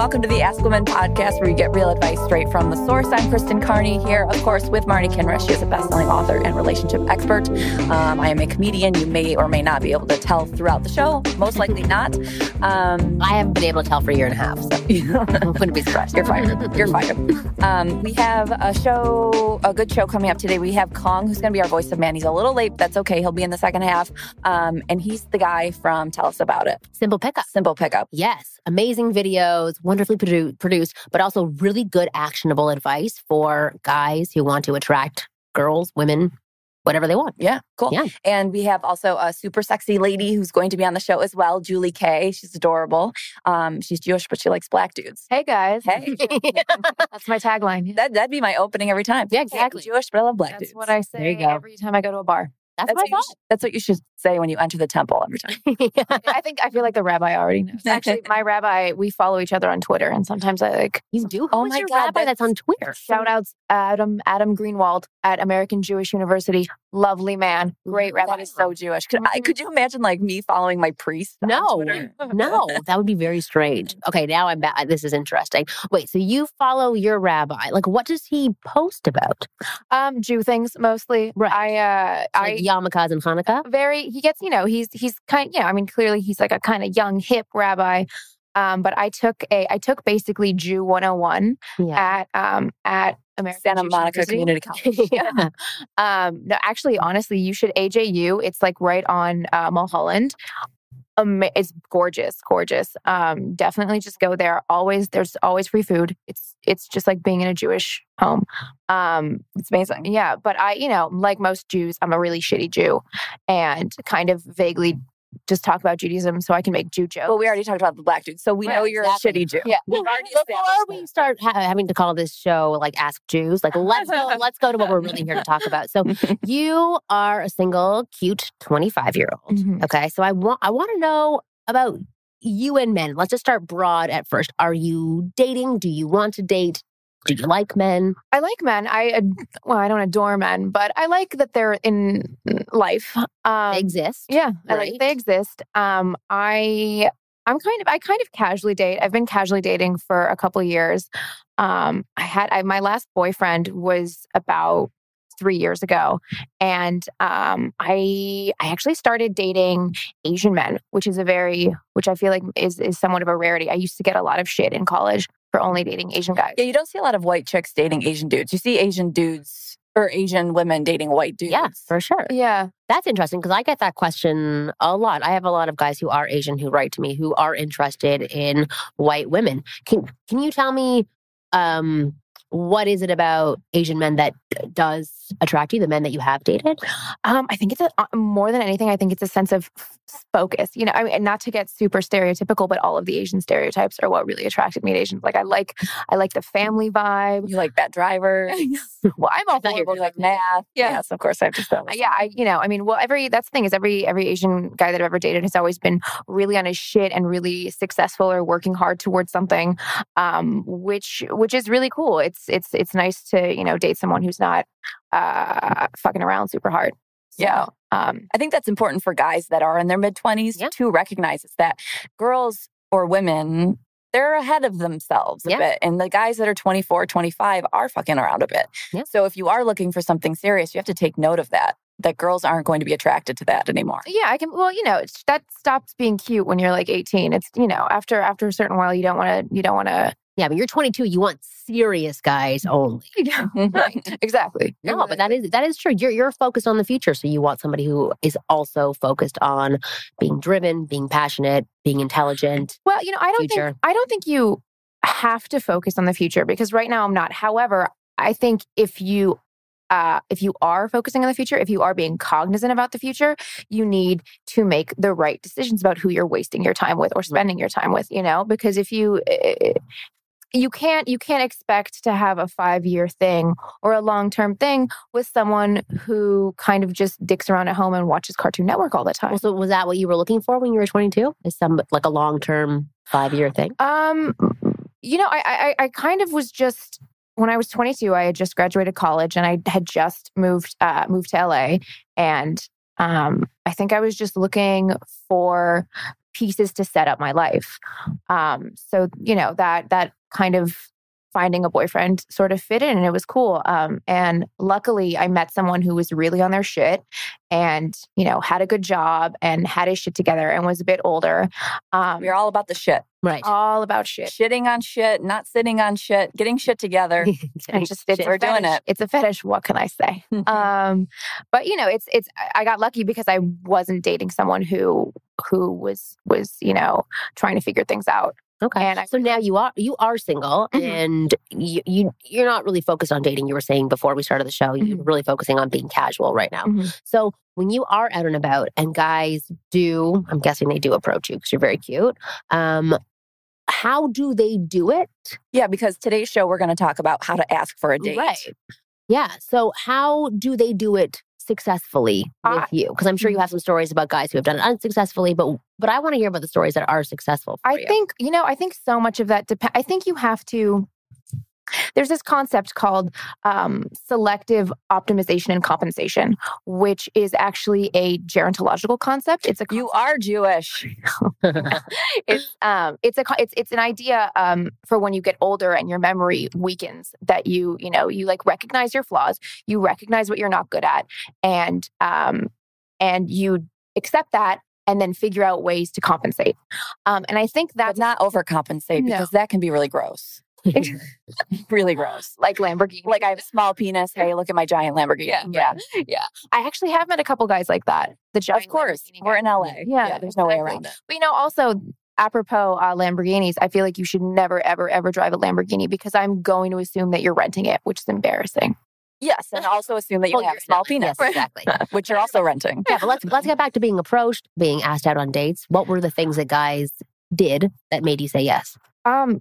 Welcome to the Ask Women podcast, where you get real advice straight from the source. I'm Kristen Carney here, of course, with Marni Kinrys. She is a best-selling author and relationship expert. Um, I am a comedian. You may or may not be able to tell throughout the show. Most likely not. Um, I haven't been able to tell for a year and a half, so I wouldn't be surprised. You're fired. You're fired. Um, we have a show, a good show coming up today. We have Kong, who's going to be our voice of man. He's a little late. That's okay. He'll be in the second half. Um, and he's the guy from Tell Us About It. Simple Pickup. Simple Pickup. Yes. Amazing videos wonderfully produ- produced, but also really good actionable advice for guys who want to attract girls, women, whatever they want. Yeah, cool. Yeah. And we have also a super sexy lady who's going to be on the show as well, Julie Kay. She's adorable. Um, she's Jewish, but she likes black dudes. Hey guys. Hey. That's my tagline. That, that'd be my opening every time. Yeah, exactly. Jewish, but I love black That's dudes. what I say There you go. every time I go to a bar. That's, That's what I what, thought. that's what you should say when you enter the temple every time. I think I feel like the rabbi already knows. Actually, my rabbi, we follow each other on Twitter, and sometimes I like You do? Oh my your God, rabbi that's on Twitter? shout outs Adam Adam Greenwald at American Jewish University. Lovely man, great rabbi. That is so Jewish. Could, I, could you imagine like me following my priest? No, no, that would be very strange. Okay, now I'm back. This is interesting. Wait, so you follow your rabbi? Like, what does he post about? Um, Jew things mostly. Right. I uh Like I yarmulkes and Hanukkah? very he gets you know he's he's kind yeah I mean clearly he's like a kind of young hip rabbi. Um, but I took a I took basically Jew 101 Yeah. at um at American Santa Jewish Monica University. Community College. yeah. Um, no, actually, honestly, you should AJU. It's like right on uh, Mulholland. Um, it's gorgeous, gorgeous. Um, definitely just go there. Always, there's always free food. It's it's just like being in a Jewish home. Um, It's amazing. yeah, but I, you know, like most Jews, I'm a really shitty Jew, and kind of vaguely just talk about Judaism so I can make Jew jokes. Well, we already talked about the black dude, so we Right, know you're exactly. a shitty Jew. Yeah. Before we start ha- having to call this show like Ask Jews, like let's go, let's go to what we're really here to talk about. So you are a single, cute 25 year old. Mhm. Okay. So I want I want to know about you and men. Let's just start broad at first. Are you dating? Do you want to date? Do you like men? I like men. I well, I don't adore men, but I like that they're in life. Um, They exist. Yeah, I like they exist. Um, I I'm kind of I kind of casually date. I've been casually dating for a couple years. Um, I had I, my last boyfriend was about three years ago, and um, I I actually started dating Asian men, which is a very which I feel like is is somewhat of a rarity. I used to get a lot of shit in college for only dating Asian guys. Yeah, you don't see a lot of white chicks dating Asian dudes. You see Asian dudes or Asian women dating white dudes. Yeah, for sure. Yeah. That's interesting because I get that question a lot. I have a lot of guys who are Asian who write to me who are interested in white women. Can can you tell me um what is it about Asian men that does attract you, the men that you have dated? Um, I think it's a, uh, more than anything. I think it's a sense of focus. You know, I mean, not to get super stereotypical, but all of the Asian stereotypes are what really attracted me to Asians. Like, I like, I like the family vibe. You like bad drivers. well, I'm all thought you for like math. Yeah. Yes, of course I have to say. Uh, yeah, I, you know, I mean, well, every that's the thing is every every Asian guy that I've ever dated has always been really on his shit and really successful or working hard towards something, um, which which is really cool. It's it's it's nice to you know date someone who's not uh, fucking around super hard. So, Yeah. um, I think that's important for guys that are in their mid 20s Yeah. to recognize that girls or women, they're ahead of themselves a Yeah. bit. And the guys that are 24, 25 are fucking around a bit. Yeah. So if you are looking for something serious, you have to take note of that, that girls aren't going to be attracted to that anymore. yeah, I can. Well, you know, it's, that stops being cute when you're like 18. It's you know after after a certain while, you don't want to you don't want to. Yeah, but you're 22. You want serious guys only. right. Exactly. No, but that is that is true. You're you're focused on the future, so you want somebody who is also focused on being driven, being passionate, being intelligent. Well, you know, I don't Future. think I don't think you have to focus on the future because right now I'm not. However, I think if you uh, if you are focusing on the future, if you are being cognizant about the future, you need to make the right decisions about who you're wasting your time with or spending your time with. You know, because if you eh, you can't you can't expect to have a five year thing or a long term thing with someone who kind of just dicks around at home and watches Cartoon Network all the time. Well, so was that what you were looking for when you were 22? Is some like a long term five year thing? Um, you know, I, I I kind of was just when I was 22, I had just graduated college and I had just moved uh, moved to LA, and um, I think I was just looking for pieces to set up my life. Um, so you know that that kind of finding a boyfriend sort of fit in and it was cool. Um, and luckily, I met someone who was really on their shit and, you know, had a good job and had his shit together and was a bit older. Um, We're all about the shit. Right. all about shit. Shitting on shit, not sitting on shit, getting shit together. And just it's We're a doing it. It's a fetish. What can I say? um, but you know, it's it's. I got lucky because I wasn't dating someone who who was was you know trying to figure things out. Okay. And I- so now you are you are single Mhm. and you, you you're not really focused on dating. You were saying before we started the show, you're Mhm. really focusing on being casual right now. Mhm. So when you are out and about and guys do, I'm guessing they do approach you because you're very cute. Um, how do they do it? Yeah, because today's show, we're going to talk about how to ask for a date. Right. Yeah. So how do they do it successfully with I- you? Because I'm sure you mm-hmm. have some stories about guys who have done it unsuccessfully, but but I want to hear about the stories that are successful for I you. think you know. I think so much of that depends. I think you have to. There's this concept called um, selective optimization and compensation, which is actually a gerontological concept. It's a You are Jewish. it's um it's a it's it's an idea um for when you get older and your memory weakens that you you know you like recognize your flaws you recognize what you're not good at and um and you accept that and then figure out ways to compensate um and i think But that's not overcompensate No. because that can be really gross. really gross. like lamborghini Like I have a small penis. Hey, look at my giant Lamborghini. Yeah. yeah yeah. i actually have met a couple guys like that the giant Of course. We're in LA. Yeah, there's no way around it. But you know, also apropos uh, Lamborghinis, I feel like you should never, ever, ever drive a Lamborghini because I'm going to assume that you're renting it, which is embarrassing. Yes, and also assume that you Well, have a small penis, Yes, exactly. which you're also renting. yeah, but let's let's get back to being approached, being asked out on dates. What were the things that guys did that made you say yes? Um,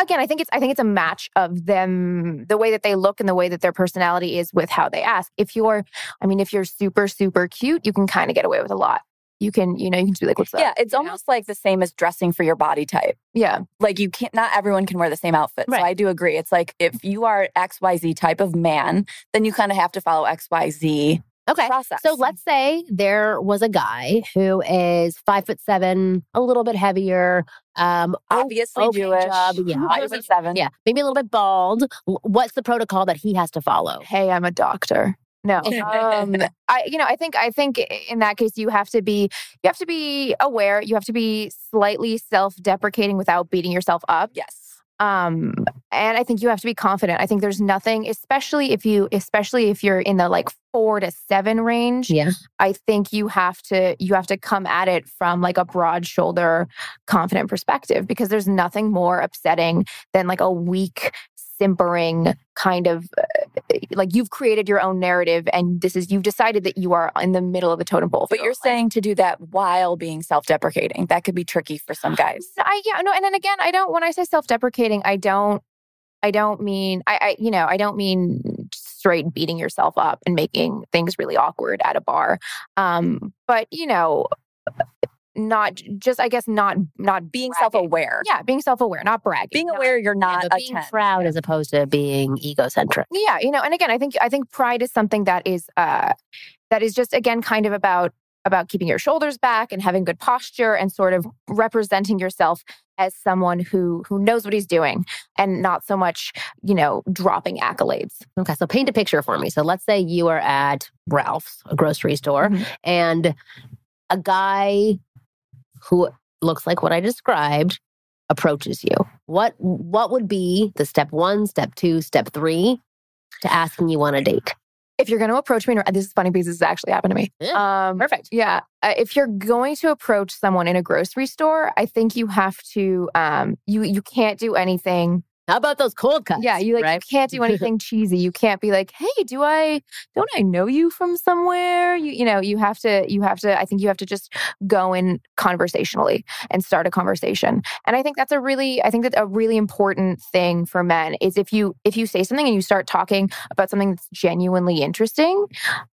again, I think it's I think it's a match of them, the way that they look and the way that their personality is with how they ask. If you're, I mean, if you're super, super cute, you can kind of get away with a lot. You can, you know, you can just be like, "What's up?" Yeah, it's you know? almost like the same as dressing for your body type. yeah, Like you can't not everyone can wear the same outfit. Right. So I do agree. It's like if you are XYZ type of man, then you kind of have to follow XYZ Okay. process. So let's say there was a guy who is five foot seven, a little bit heavier, um, obviously okay Jewish. job, yeah, Five foot seven. yeah, maybe a little bit bald. What's the protocol that he has to follow? hey, I'm a doctor. No, um, I, you know, I think, I think in that case, you have to be, you have to be aware. You have to be slightly self-deprecating without beating yourself up. Yes. um and i think you have to be confident i think there's nothing especially if you especially if you're in the like four to seven range Yeah. i think you have to you have to come at it from like a broad shoulder confident perspective because there's nothing more upsetting than like a weak simpering kind of uh, like you've created your own narrative and this is you've decided that you are in the middle of the totem pole But you're saying to do that while being self-deprecating. That could be tricky for some guys. I yeah no, and then again, I don't. When I say self-deprecating, I don't. I don't mean I, I. You know, I don't mean straight beating yourself up and making things really awkward at a bar. Um, but you know, not just. I guess not not Being bragging. self-aware. Yeah, being self-aware, not bragging. Being not- aware you're not being 10. proud as opposed to being egocentric. yeah you know and again i think i think pride is something that is uh that is just again kind of about about keeping your shoulders back and having good posture and sort of representing yourself as someone who who knows what he's doing and not so much you know dropping accolades Okay, so paint a picture for me. So let's say you are at Ralph's, a grocery store, Mhm. and a guy who looks like what I described approaches you. What what would be the step one, step two, step three to asking you on a date? If you're going to approach me and this is funny because this has actually happened to me um Perfect. Yeah. Uh, if you're going to approach someone in a grocery store, I think you have to um you you can't do anything How about those cold cuts? Yeah, you like right? you can't do anything cheesy. You can't be like, "Hey, do I don't I know you from somewhere?" You you know, you have to you have to I think you have to just go in conversationally and start a conversation. And I think that's a really I think that a really important thing for men is if you if you say something and you start talking about something that's genuinely interesting,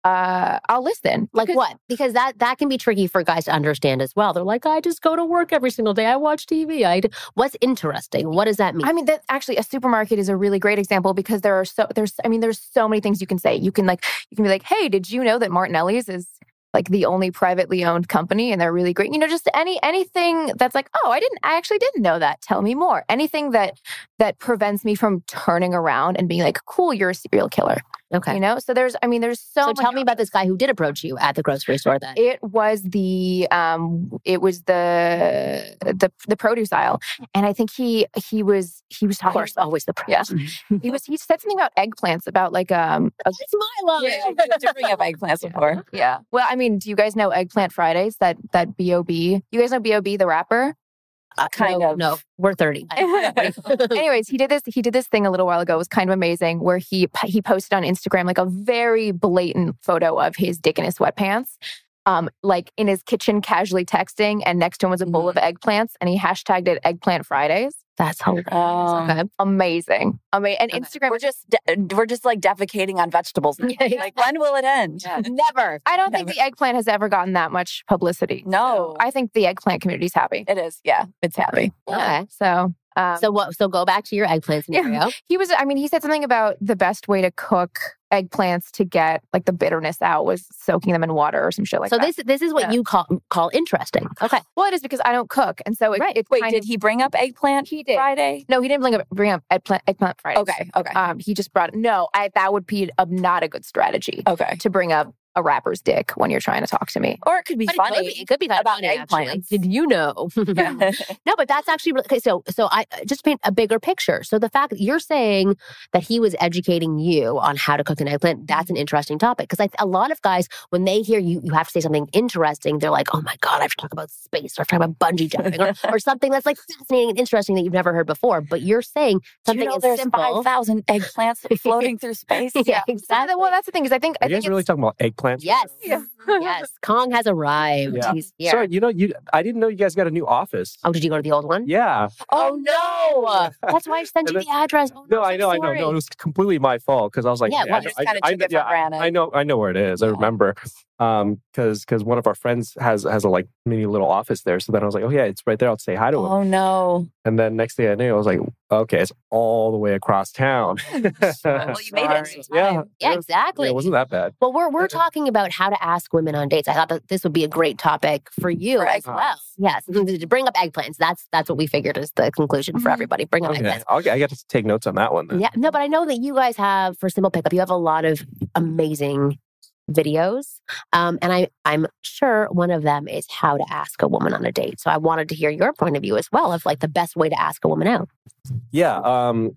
uh I'll listen. Like Because- what? Because that that can be tricky for guys to understand as well. They're like, I just go to work every single day. I watch TV. I d-" what's interesting? What does that mean? I mean, that actually a supermarket is a really great example because there are so there's I mean, there's so many things you can say. You can like you can be like, hey, did you know that Martinelli's is like the only privately owned company and they're really great. You know, just any anything that's like, oh, I didn't I actually didn't know that. Tell me more. Anything that that prevents me from turning around and being like, cool, you're a serial killer. Okay. You know? So there's I mean, there's so So much tell me about this guy who did approach you at the grocery store then. it was the um it was the the the produce aisle. And I think he he was he was talking. of course, always the Yeah. press. he was he said something about eggplants about like um a, It's my love. Yeah, did bring up eggplants before. yeah well i mean do you guys know eggplant fridays that that bob you guys know bob the rapper Uh, Kind no, of. No, we're 30. anyways he did this he did this thing a little while ago it was kind of amazing where he he posted on instagram like a very blatant photo of his dick in his sweatpants um like in his kitchen casually texting and next to him was a bowl of eggplants and he hashtagged it eggplant fridays That's hilarious. Um, okay. amazing amazing and Okay. instagram We're just de- we're just like defecating on vegetables. Yeah, like when will it end? Never. I don't think the eggplant has ever gotten that much publicity. No. So I think the eggplant community's happy. It is. Yeah, it's happy. Okay. So, um, So what? So go back to your eggplant Yeah. he was, I mean, he said something about the best way to cook eggplants to get like the bitterness out was soaking them in water or some shit like so that. So this this is what Yeah. you call call interesting. Okay. well, it is because I don't cook. And so it, Right. it Wait, did of, he bring up eggplant He did. Friday? No, he didn't bring up, bring up eggplant, eggplant Fridays. Okay. Okay. Um, he just brought, no, I, that would be a, not a good strategy okay. to bring up a rapper's dick when you're trying to talk to me. Or it could be But funny. It could be, it could be kind of about funny, actually. eggplants. Did you know? no, but that's actually okay. So, so I uh, just paint a bigger picture. So the fact that you're saying that he was educating you on how to cook an eggplant, that's an interesting topic. Because a lot of guys, when they hear you, you have to say something interesting, they're like, "Oh my god, I have to talk about space, or I have to talk about bungee jumping, or, or something that's like fascinating and interesting that you've never heard before." But you're saying Do something you know is there's simple. five thousand eggplants floating through space? yeah, So, exactly. well, that's the thing is I think, I Are you think guys really talking about eggplants? Yes, Yeah. yes. Kong has arrived. Yeah. He's here. Sorry, you know, you I didn't know you guys got a new office. Oh, did you go to the old one? Yeah. Oh no! That's why I sent you And the address. Oh, No, I'm I so know, I know. No, it was completely my fault because I was like, Yeah, yeah, well, I, know- I, I, yeah. I know, I know where it is. I remember, um, because because one of our friends has has a like mini little office there. So then I was like, oh yeah, it's right there. I'll say hi to him. Oh no. And then next thing I knew, I was like, okay, it's all the way across town. Well, you made it in yeah, time. Yeah, it- exactly. It wasn't that bad. Well, we're we're talking about how to ask women on dates. I thought that this would be a great topic for you For as well. Yes, to bring up eggplants. That's that's what we figured is the conclusion for Mhm. everybody. Bring up Okay, eggplants. I'll, I got to take notes on that one. Then. Yeah, no, but I know that you guys have for Simple Pickup, you have a lot of amazing videos, um, and I I'm sure one of them is how to ask a woman on a date. So I wanted to hear your point of view as well of like the best way to ask a woman out. Yeah. Um,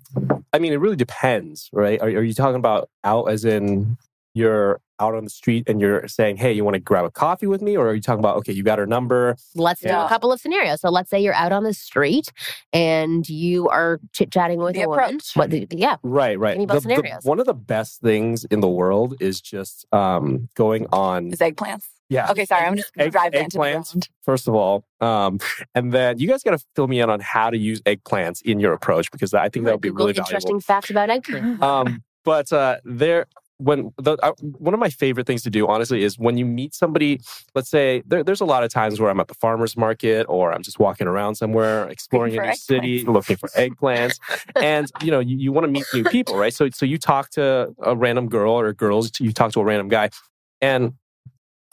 I mean, it really depends, right? Are, are you talking about out as in you're out on the street and you're saying, hey, you want to grab a coffee with me? Or are you talking about, okay, you got her number? Let's do a couple of scenarios. So let's say you're out on the street and you are chit chatting with The a woman. What? The, yeah. Right, right. me both scenarios. one of the best things in the world is just um, going on. Is eggplants? Yeah. Okay, sorry. I'm just Egg- drive that into the eggplants. First of all, um, and then you guys got to fill me in on how to use eggplants in your approach because I think that would be really interesting valuable. facts about eggplants. um, but uh, there, when the uh, one of my favorite things to do, honestly, is when you meet somebody. Let's say there, there's a lot of times where I'm at the farmers market or I'm just walking around somewhere, exploring a new city, looking for eggplants, and you know you, you want to meet new people, right? So so you talk to a random girl or girls, you talk to a random guy, and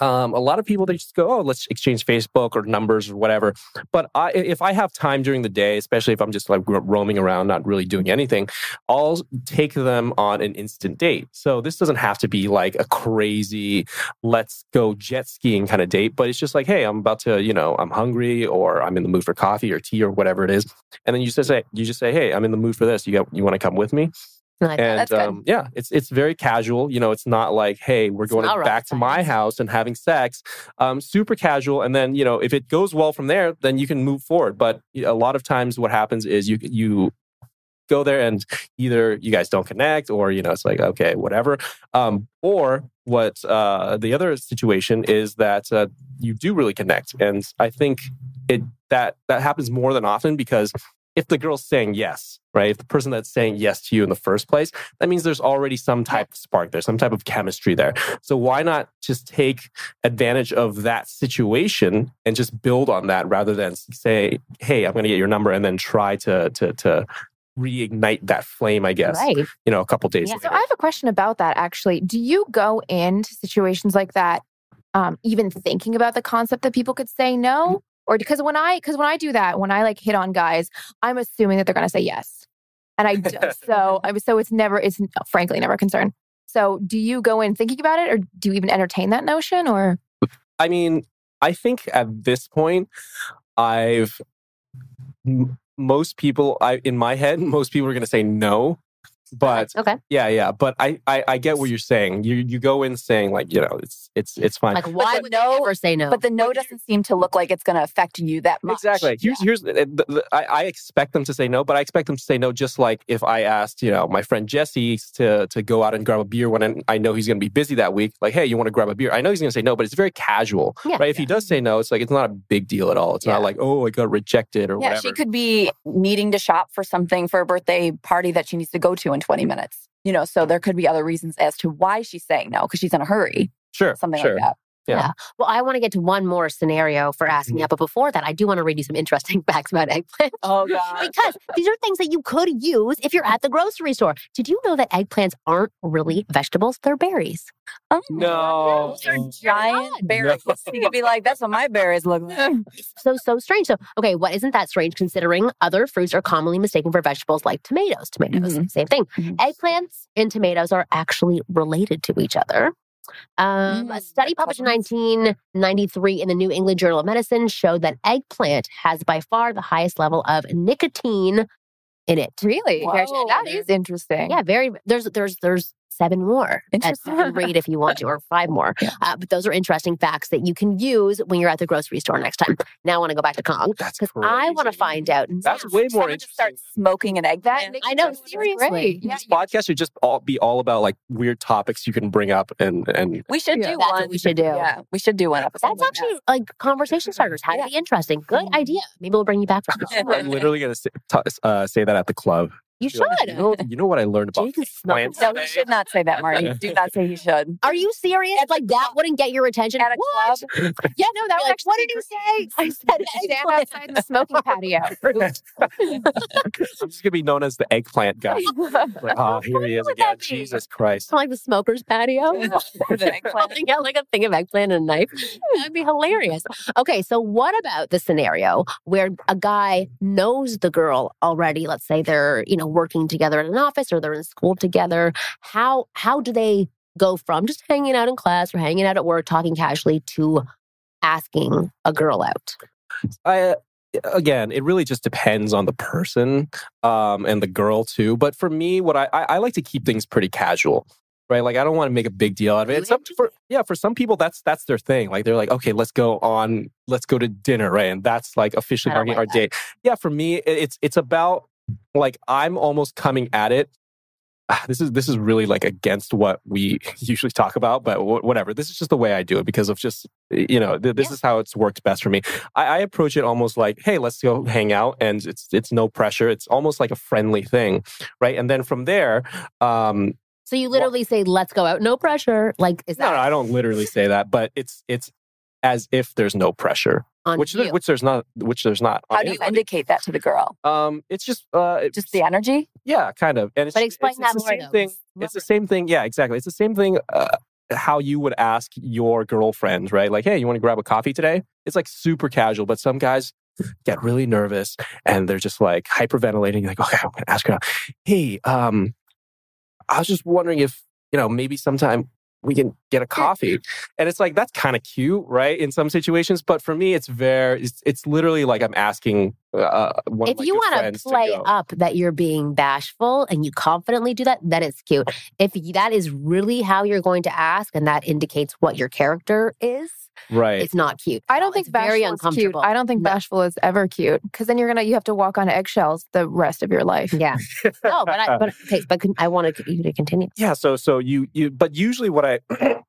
um, a lot of people they just go, oh, let's exchange Facebook or numbers or whatever. But I, if I have time during the day, especially if I'm just like roaming around, not really doing anything, I'll take them on an instant date. So this doesn't have to be like a crazy, let's go jet skiing kind of date, but it's just like, hey, I'm about to, you know, I'm hungry or I'm in the mood for coffee or tea or whatever it is, and then you just say, you just say, hey, I'm in the mood for this. You got, you want to come with me? Like. And um, yeah, it's it's very casual. You know, it's not like, hey, we're It's going back to my house and having sex. Um, super casual. And then you know, if it goes well from there, then you can move forward. But a lot of times, what happens is you you go there and either you guys don't connect or you know it's like okay whatever um, or what uh, the other situation is that uh, you do really connect and i think it that that happens more than often because if the girl's saying yes, right? If the person that's saying yes to you in the first place, that means there's already some type of spark there, some type of chemistry there. So why not just take advantage of that situation and just build on that rather than say, "Hey, I'm going to get your number," and then try to to to reignite that flame, I guess. Right. You know, a couple days Yeah. later. So I have a question about that actually. Do you go into situations like that um, even thinking about the concept that people could say no? Or because when I because when I do that, when I like hit on guys, I'm assuming that they're gonna say yes. And I do, so I so it's never it's frankly never a concern. So do you go in thinking about it or do you even entertain that notion or I mean, I think at this point, I've m- most people, I in my head, most people are going to say no. But Okay. yeah, yeah. But I, I, I get what you're saying. You, you go in saying like, you know, it's, it's, it's fine. Like, why the would no- they ever say no? But the no doesn't seem to look like it's going to affect you that much. Exactly. Here's here's the, the, the- I, I expect them to say no, but I expect them to say no just like if I asked, you know, my friend Jesse to to go out and grab a beer when I- I know he's going to be busy that week. Like, hey, you want to grab a beer? I know he's going to say no, but it's very casual, Yeah. right? If he does say no, it's like it's not a big deal at all. It's Yeah. not like oh, I got rejected or Yeah, whatever. she could be needing to shop for something for a birthday party that she needs to go to in 20 minutes. You know, so there could be other reasons as to why she's saying no because she's in a hurry, sure, something sure. like that. Yeah. Well, I want to get to one more scenario for asking Mhm. that. But before that, I do want to read you some interesting facts about eggplant. Oh, God. because these are things that you could use if you're at the grocery store. Did you know that eggplants aren't really vegetables? They're berries. Oh, No. Those are giant berries. You could be like, that's what my berries look like. So, so strange. So, okay, what isn't that strange considering other fruits are commonly mistaken for vegetables like tomatoes? Tomatoes, Mhm. same thing. Mhm. Eggplants and tomatoes are actually related to each other. Um, a Mm, study published in 1993 in the New England Journal of Medicine showed that eggplant has by far the highest level of nicotine in it. really? Whoa. That is interesting. Yeah, very. There's there's there's seven more. that Interesting. You read if you want to, or five more. Yeah. Uh, but those are interesting facts that you can use when you're at the grocery store next time. Now I want to go back to Kong because I want to find out. That's now- way more interesting. just start smoking an egg. That plant. I know, That's seriously. Yeah, This podcast should just all be all about like weird topics you can bring up and and We should Yeah. do That's one. what we should do. Yeah, we should do one episode. That's like that. actually like conversation starters. How to be interesting. Good Mhm. idea. Maybe we'll bring you back for that. I'm literally gonna say, t- uh, say that at the club. You Be like, should. You know, you know what I learned about Jesus, smell plants No, today? he should not say that, Marty. Do not say he should. Are you serious? Like that wouldn't get your attention? At a What? club, yeah, no, that You're would like, what did you say? I said Stand outside in the smoking patio. I'm just gonna be known as the eggplant guy. Like, oh, here he is again. that be? Jesus Christ. like the smoker's patio. The eggplant. Holding out like a thing of eggplant and a knife. That'd be hilarious. Okay, so what about the scenario where a guy knows the girl already? Let's say they're, you know, working together in an office or they're in school together. How how do they go from just hanging out in class or hanging out at work, talking casually to asking a girl out? I uh, again, it really just depends on the person um, and the girl too. But for me, what I, I I like to keep things pretty casual. Right, like I don't want to make a big deal out of it. Some, for, yeah, for some people, that's that's their thing. Like they're like, okay, let's go on, let's go to dinner, right? And that's like officially marking like our date. Yeah, for me, it's it's about like I'm almost coming at it. Ah, This is this is really like against what we usually talk about, but wh- whatever. This is just the way I do it because of just you know th- this Yeah. is how it's worked best for me. I, I approach it almost like, hey, let's go hang out, and it's it's no pressure. It's almost like a friendly thing, right? And then from there, um, So you literally say, "Let's go out, no pressure." Like, is no, that no, I don't literally say that, but it's it's as if there's no pressure, on which there, which there's not, which there's not. How do you anybody. indicate that to the girl? Um, it's just uh, it's, Just the energy? yeah, kind of. And it's But explain it's, that it's the more, same though. thing. It's the same thing. Yeah, exactly. It's the same thing. Uh, how you would ask your girlfriend, right? Like, hey, you want to grab a coffee today? It's like super casual, but some guys get really nervous and they're just like hyperventilating. Like, okay, I'm gonna ask her. Hey, um, I was just wondering if you know maybe sometime we can get a coffee. And it's like that's kind of cute, right? In some situations, but for me, it's very, it's, it's literally like I'm asking uh, one of if my you want to play up that you're being bashful and you confidently do that, then it's cute. If that is really how you're going to ask and that indicates what your character is, right. it's not cute. I don't think it's very bashful is cute. I don't think No. bashful is ever cute because then you're gonna you have to walk on eggshells the rest of your life. Yeah. no, but I, but okay, but con- I wanted you to continue. Yeah, so so you you but usually what I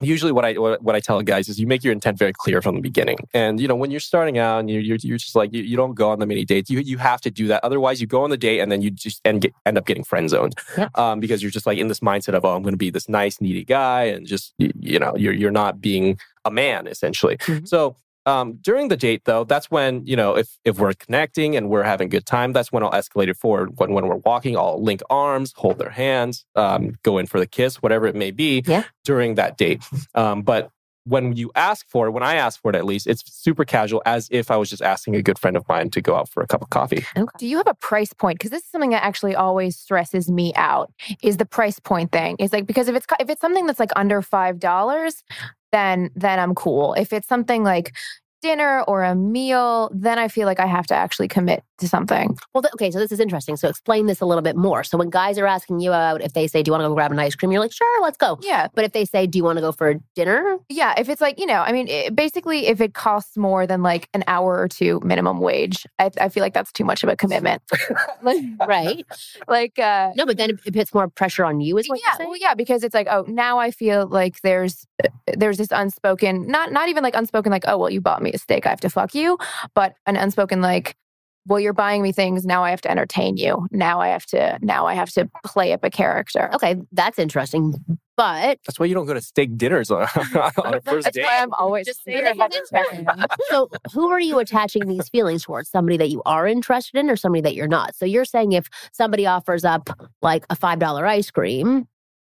usually what I what, I tell guys is you make your intent very clear from the beginning. And you know, when you're starting out and you're you're, you're just like you, you don't go on the many dates. You you have to do that. Otherwise, you go on the date and then you just end get, end up getting friend zoned. Yeah. Um, because you're just like in this mindset of oh, I'm going to be this nice needy guy and just you, you know, you're you're not being a man essentially. Mhm. So um, during the date, though, that's when you know if if we're connecting and we're having a good time, that's when I'll escalate it forward. When when we're walking, I'll link arms, hold their hands, um, go in for the kiss, whatever it may be. Yeah. During that date, um, but when you ask for it, when I ask for it, at least it's super casual, as if I was just asking a good friend of mine to go out for a cup of coffee. Do you have a price point? Because this is something that actually always stresses me out. Is the price point thing? Is like because if it's if it's something that's like under five dollars, then then I'm cool. If it's something like dinner or a meal, then I feel like I have to actually commit to something. Well, th- okay, so this is interesting. So explain this a little bit more. So when guys are asking you out, if they say, "Do you want to go grab an ice cream?" You're like, "Sure, let's go." Yeah, But if they say, "Do you want to go for dinner?" yeah. If it's like you know, I mean, it, basically, if it costs more than like an hour or two minimum wage, I, I feel like that's too much of a commitment. like, Right? like uh, No, but then it, it puts more pressure on you. Is what yeah, well, yeah, because it's like, oh, now I feel like there's there's this unspoken, not not even like unspoken, like, oh, well, you bought me a steak, I have to fuck you, but an unspoken like, well, you're buying me things, now I have to entertain you, now I have to now I have to play up a character. Okay, that's interesting. But That's why you don't go to steak dinners on, on a first That's date. why I'm always Just just say that. so who are you attaching these feelings towards? Somebody that you are interested in or somebody that you're not? So you're saying if somebody offers up like a $5 ice cream, y-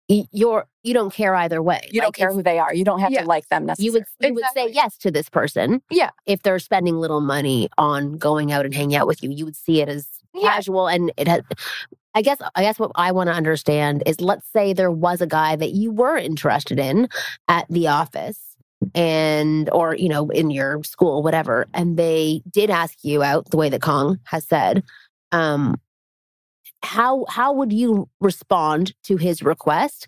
you're you don't care either way. You Like, don't care who they are. You don't have Yeah. to like them necessarily. you would you would say yes to this person. Yeah. If they're spending little money on going out and hanging out with you, you would see it as Yeah. casual and it has I guess I guess what I want to understand is let's say there was a guy that you were interested in at the office and or you know in your school whatever and they did ask you out the way that Kong has said um how how would you respond to his request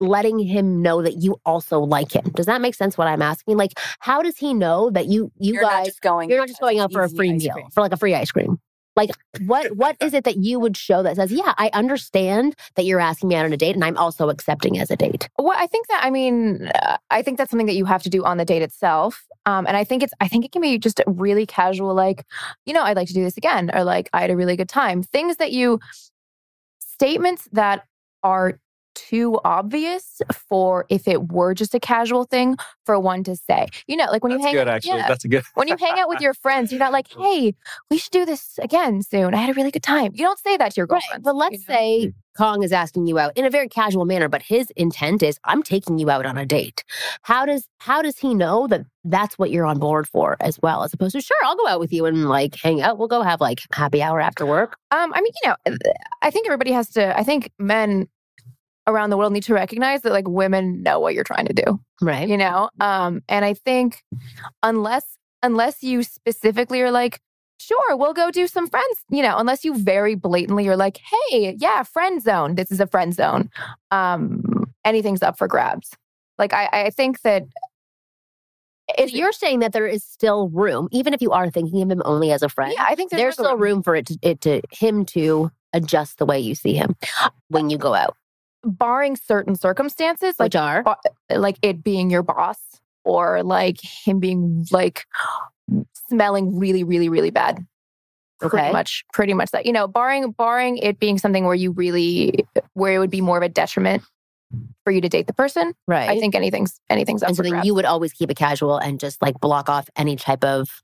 letting him know that you also like him does that make sense what i'm asking like how does he know that you you You're not guys just going. you're not just going out for a free meal cream. for like a free ice cream like what what is it that you would show that says yeah i understand that you're asking me out on a date and i'm also accepting as a date Well, I think that I mean, I think that's something that you have to do on the date itself. Um, and I think it's, I think it can be just really casual, like, you know, I'd like to do this again, or like, I had a really good time. Things that you, statements that are too obvious for if it were just a casual thing for one to say. You know, like when That's you hang good, actually. yeah. That's a good. when you hang out with your friends, you're not like, hey, we should do this again soon. I had a really good time. You don't say that to your girlfriend. but let's say kong is asking you out in a very casual manner but his intent is i'm taking you out on a date how does how does he know that that's what you're on board for as well as opposed to sure i'll go out with you and like hang out we'll go have like happy hour after work Um, I mean, you know, I think everybody has to. I think men around the world need to recognize that like women know what you're trying to do. right You know, um, and I think unless unless you specifically are like, sure, we'll go do some friends. You know, unless you very blatantly are like, hey, yeah, friend zone. This is a friend zone. Um, anything's up for grabs. Like I, I think that. if you're saying that there is still room even if you are thinking of him only as a friend yeah, I think there's, there's still room for it to, it to him to adjust the way you see him when you go out barring certain circumstances, like which are bo- like it being your boss or like him being like smelling really really really bad Okay. pretty much pretty much that you know barring barring it being something where you really where it would be more of a detriment for you to date the person right i think anything's anything's up and so then grabs. you would always keep it casual and just like block off any type of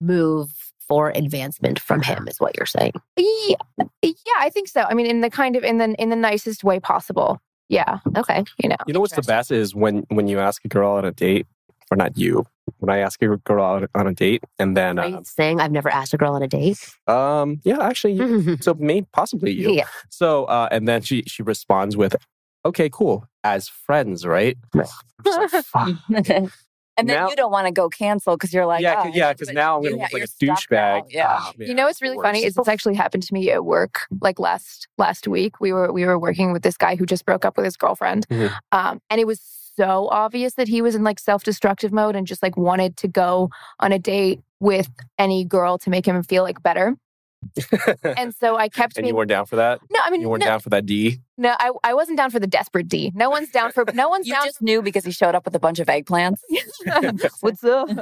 move for advancement from him is what you're saying. Yeah, yeah i think so. I mean in the kind of in the in the nicest way possible. Yeah okay you know. You know what's the best is when when you ask a girl on a date, or not you. When I ask a girl out on a date, and then Are you uh, saying i've never asked a girl on a date? Um, yeah, actually, so me possibly you. yeah. So uh, and then she she responds with, "Okay, cool, as friends, right?" Right. I'm just like, "Fuck." And then Now- you don't want to go cancel because you're like, yeah, oh, 'cause- yeah, because now I'm gonna look like a you're now. douchebag. Yeah. Ah, man, you know what's it's really funny worst. is it's actually happened to me at work like last last week we were we were working with this guy who just broke up with his girlfriend Mhm. um, and it was so obvious that he was in like self-destructive mode and just like wanted to go on a date with any girl to make him feel like better and so i kept and being you weren't down for that. no i mean You weren't no, down for that D. no I, I wasn't down for the desperate d no one's down for no one's You down just knew because he showed up with a bunch of eggplants. What's up? Uh,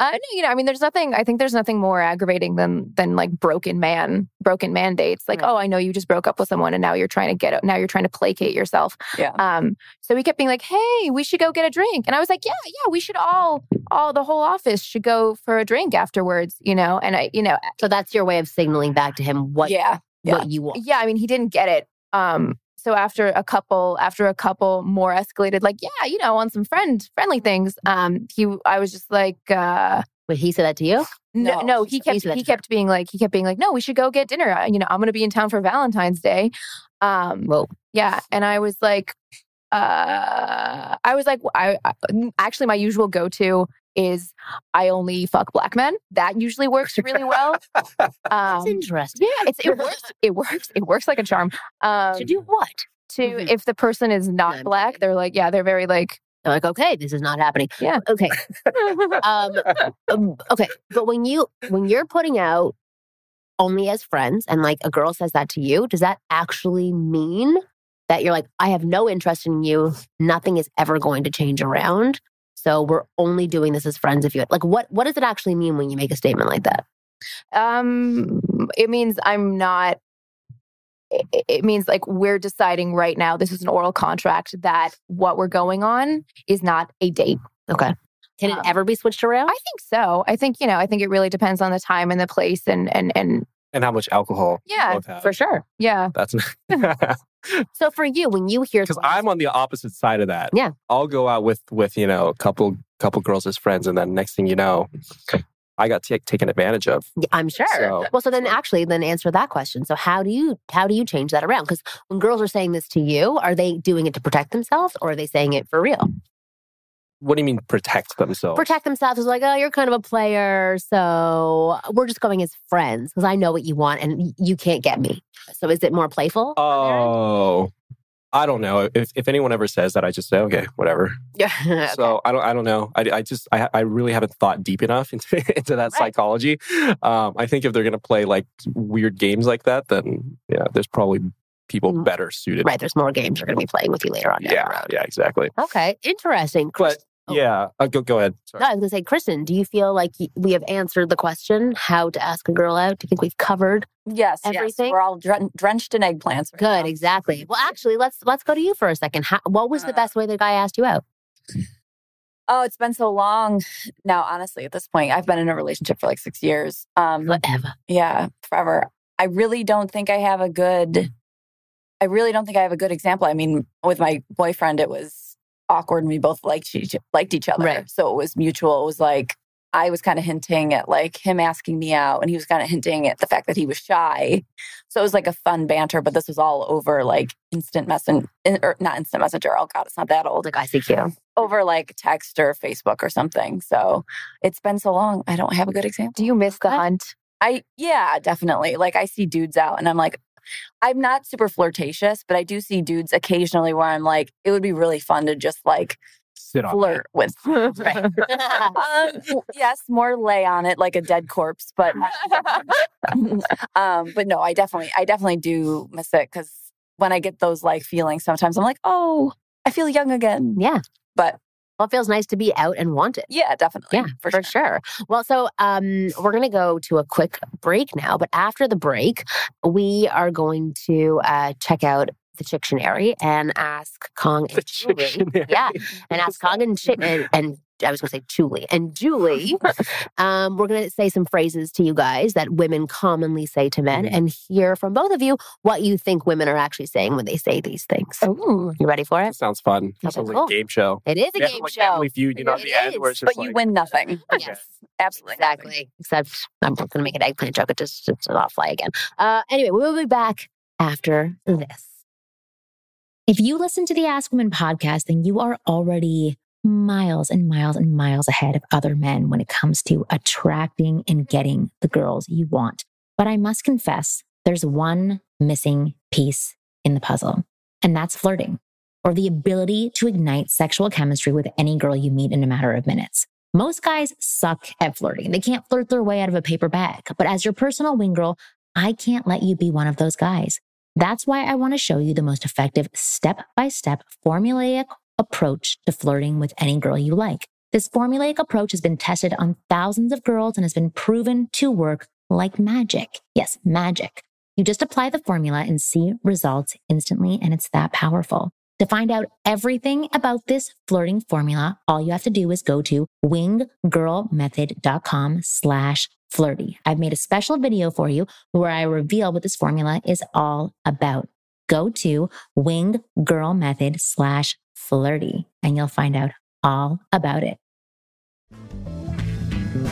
no, you know, I mean, there's nothing. I think there's nothing more aggravating than than like broken man, broken man dates. Like, Right. oh, I know you just broke up with someone, and now you're trying to get. Now you're trying to placate yourself. Yeah. Um. So he kept being like, "Hey, we should go get a drink," and I was like, "Yeah, yeah, we should all, all the whole office should go for a drink afterwards." You know, and I, you know, So that's your way of signaling back to him what yeah. yeah. what you want. yeah, I mean, he didn't get it. Um. So after a couple, after a couple more escalated, like, yeah, you know, on some friend friendly things, um, he, I was just like, uh, But he said that to you. No, No, no, he kept you said that he to her. kept being like he kept being like, no, we should go get dinner. Uh, You know, I'm gonna be in town for Valentine's Day. Um, Whoa. yeah, and I was like, uh, I was like, I, I actually my usual go to is I only fuck black men. That usually works really well. That's Um, interesting. yeah, it's it works. It works. It works like a charm. Um, to do what? to Mhm. if the person is not black, they're like, yeah, they're very like, They're like, okay, this is not happening. Yeah. Okay. um, um, okay. But when you when you're putting out only as friends and like a girl says that to you, does that actually mean that you're like, I have no interest in you. Nothing is ever going to change around. So we're only doing this as friends if you like what what does it actually mean when you make a statement like that? Um, it means I'm not. It, means like we're deciding right now. This is an oral contract that what we're going on is not a date. Okay. Can it Um, ever be switched around? I think so. I think you know. I think it really depends on the time and the place and and and and how much alcohol Yeah, for sure. Yeah. That's so for you, when you hear because I'm on the opposite side of that. Yeah. I'll go out with with you know a couple couple girls as friends, and then next thing you know, I got ta- taken advantage of. Yeah, I'm sure. So- well, so then actually, then answer that question. So how do you how do you change that around? Because when girls are saying this to you, are they doing it to protect themselves, or are they saying it for real? What do you mean protect themselves? Protect themselves is like, oh, you're kind of a player, so we're just going as friends because I know what you want and you can't get me. So is it more playful? Oh, I don't know. If if anyone ever says that, I just say okay, whatever. Yeah. So I don't I don't know. I, I just I, I really haven't thought deep enough into into that Right. psychology. Um, I think if they're gonna play like weird games like that, then yeah, there's probably people Mm. better suited. right. There's more games you're going to be playing with you later on Yeah. Yeah. Exactly. Okay. Interesting. But Oh. yeah, uh, go go ahead. Sorry. No, I was going to say, Kristen, do you feel like we have answered the question how to ask a girl out? Do you think we've covered Yes, Everything? Yes. We're all dren- drenched in eggplants. right Good, now. exactly. Well, actually, let's let's go to you for a second. How, what was the Uh, best way the guy asked you out? Oh, it's been so long now. Honestly, at this point, I've been in a relationship for like six years. Um, Whatever. yeah, forever. I really don't think I have a good. I really don't think I have a good example. I mean, with my boyfriend, it was awkward, and we both liked each liked each other, Right. so it was mutual. It was like I was kind of hinting at like him asking me out, and he was kind of hinting at the fact that he was shy. So it was like a fun banter, but this was all over like instant messenger, or not instant messenger. Oh God, it's not that old. Like ICQ. Over like text or Facebook or something. So it's been so long. I don't have a good example. Do you miss the hunt? I yeah, definitely. Like I see dudes out and I'm like I'm not super flirtatious, but I do see dudes occasionally where I'm like it would be really fun to just like Sit on. flirt with. Right. um, yes, more lay on it like a dead corpse, but um but no, I definitely I definitely do miss it cuz when I get those like feelings sometimes I'm like, "Oh, I feel young again." yeah. But Well, it feels nice to be out and wanted. yeah, definitely. Yeah, for, for, sure. sure. Well, so um, we're going to go to a quick break now, but after the break, we are going to uh, check out the Chictionary and ask Kong and Julie. Yeah, and ask Kong and, Chi- and, and I was going to say Julie and Julie. um, we're going to say some phrases to you guys that women commonly say to men, Mhm. and hear from both of you what you think women are actually saying when they say these things. Oh, You ready for it? That sounds fun. Okay, sounds like cool. a game show. It is a Yeah, game like show. Family Feud, you know, It the end where it's just But you win nothing. Yes. Absolutely. nothing. Exactly. Except I'm going to make an eggplant joke. It just it's not fly again. Uh, anyway, we'll be back after this. If you listen to the Ask Women podcast, then you are already miles and miles and miles ahead of other men when it comes to attracting and getting the girls you want. But I must confess, there's one missing piece in the puzzle, and that's flirting or the ability to ignite sexual chemistry with any girl you meet in a matter of minutes. Most guys suck at flirting. They can't flirt their way out of a paper bag. But as your personal wing girl, I can't let you be one of those guys. That's why I want to show you the most effective step by step formulaic approach to flirting with any girl you like. This formulaic approach has been tested on thousands of girls and has been proven to work like magic. Yes, magic. You just apply the formula and see results instantly, and it's that powerful. To find out everything about this flirting formula, all you have to do is go to winggirlmethod.com slash flirty. I've made a special video for you where I reveal what this formula is all about. Go to winggirlmethod slash flirty and you'll find out all about it.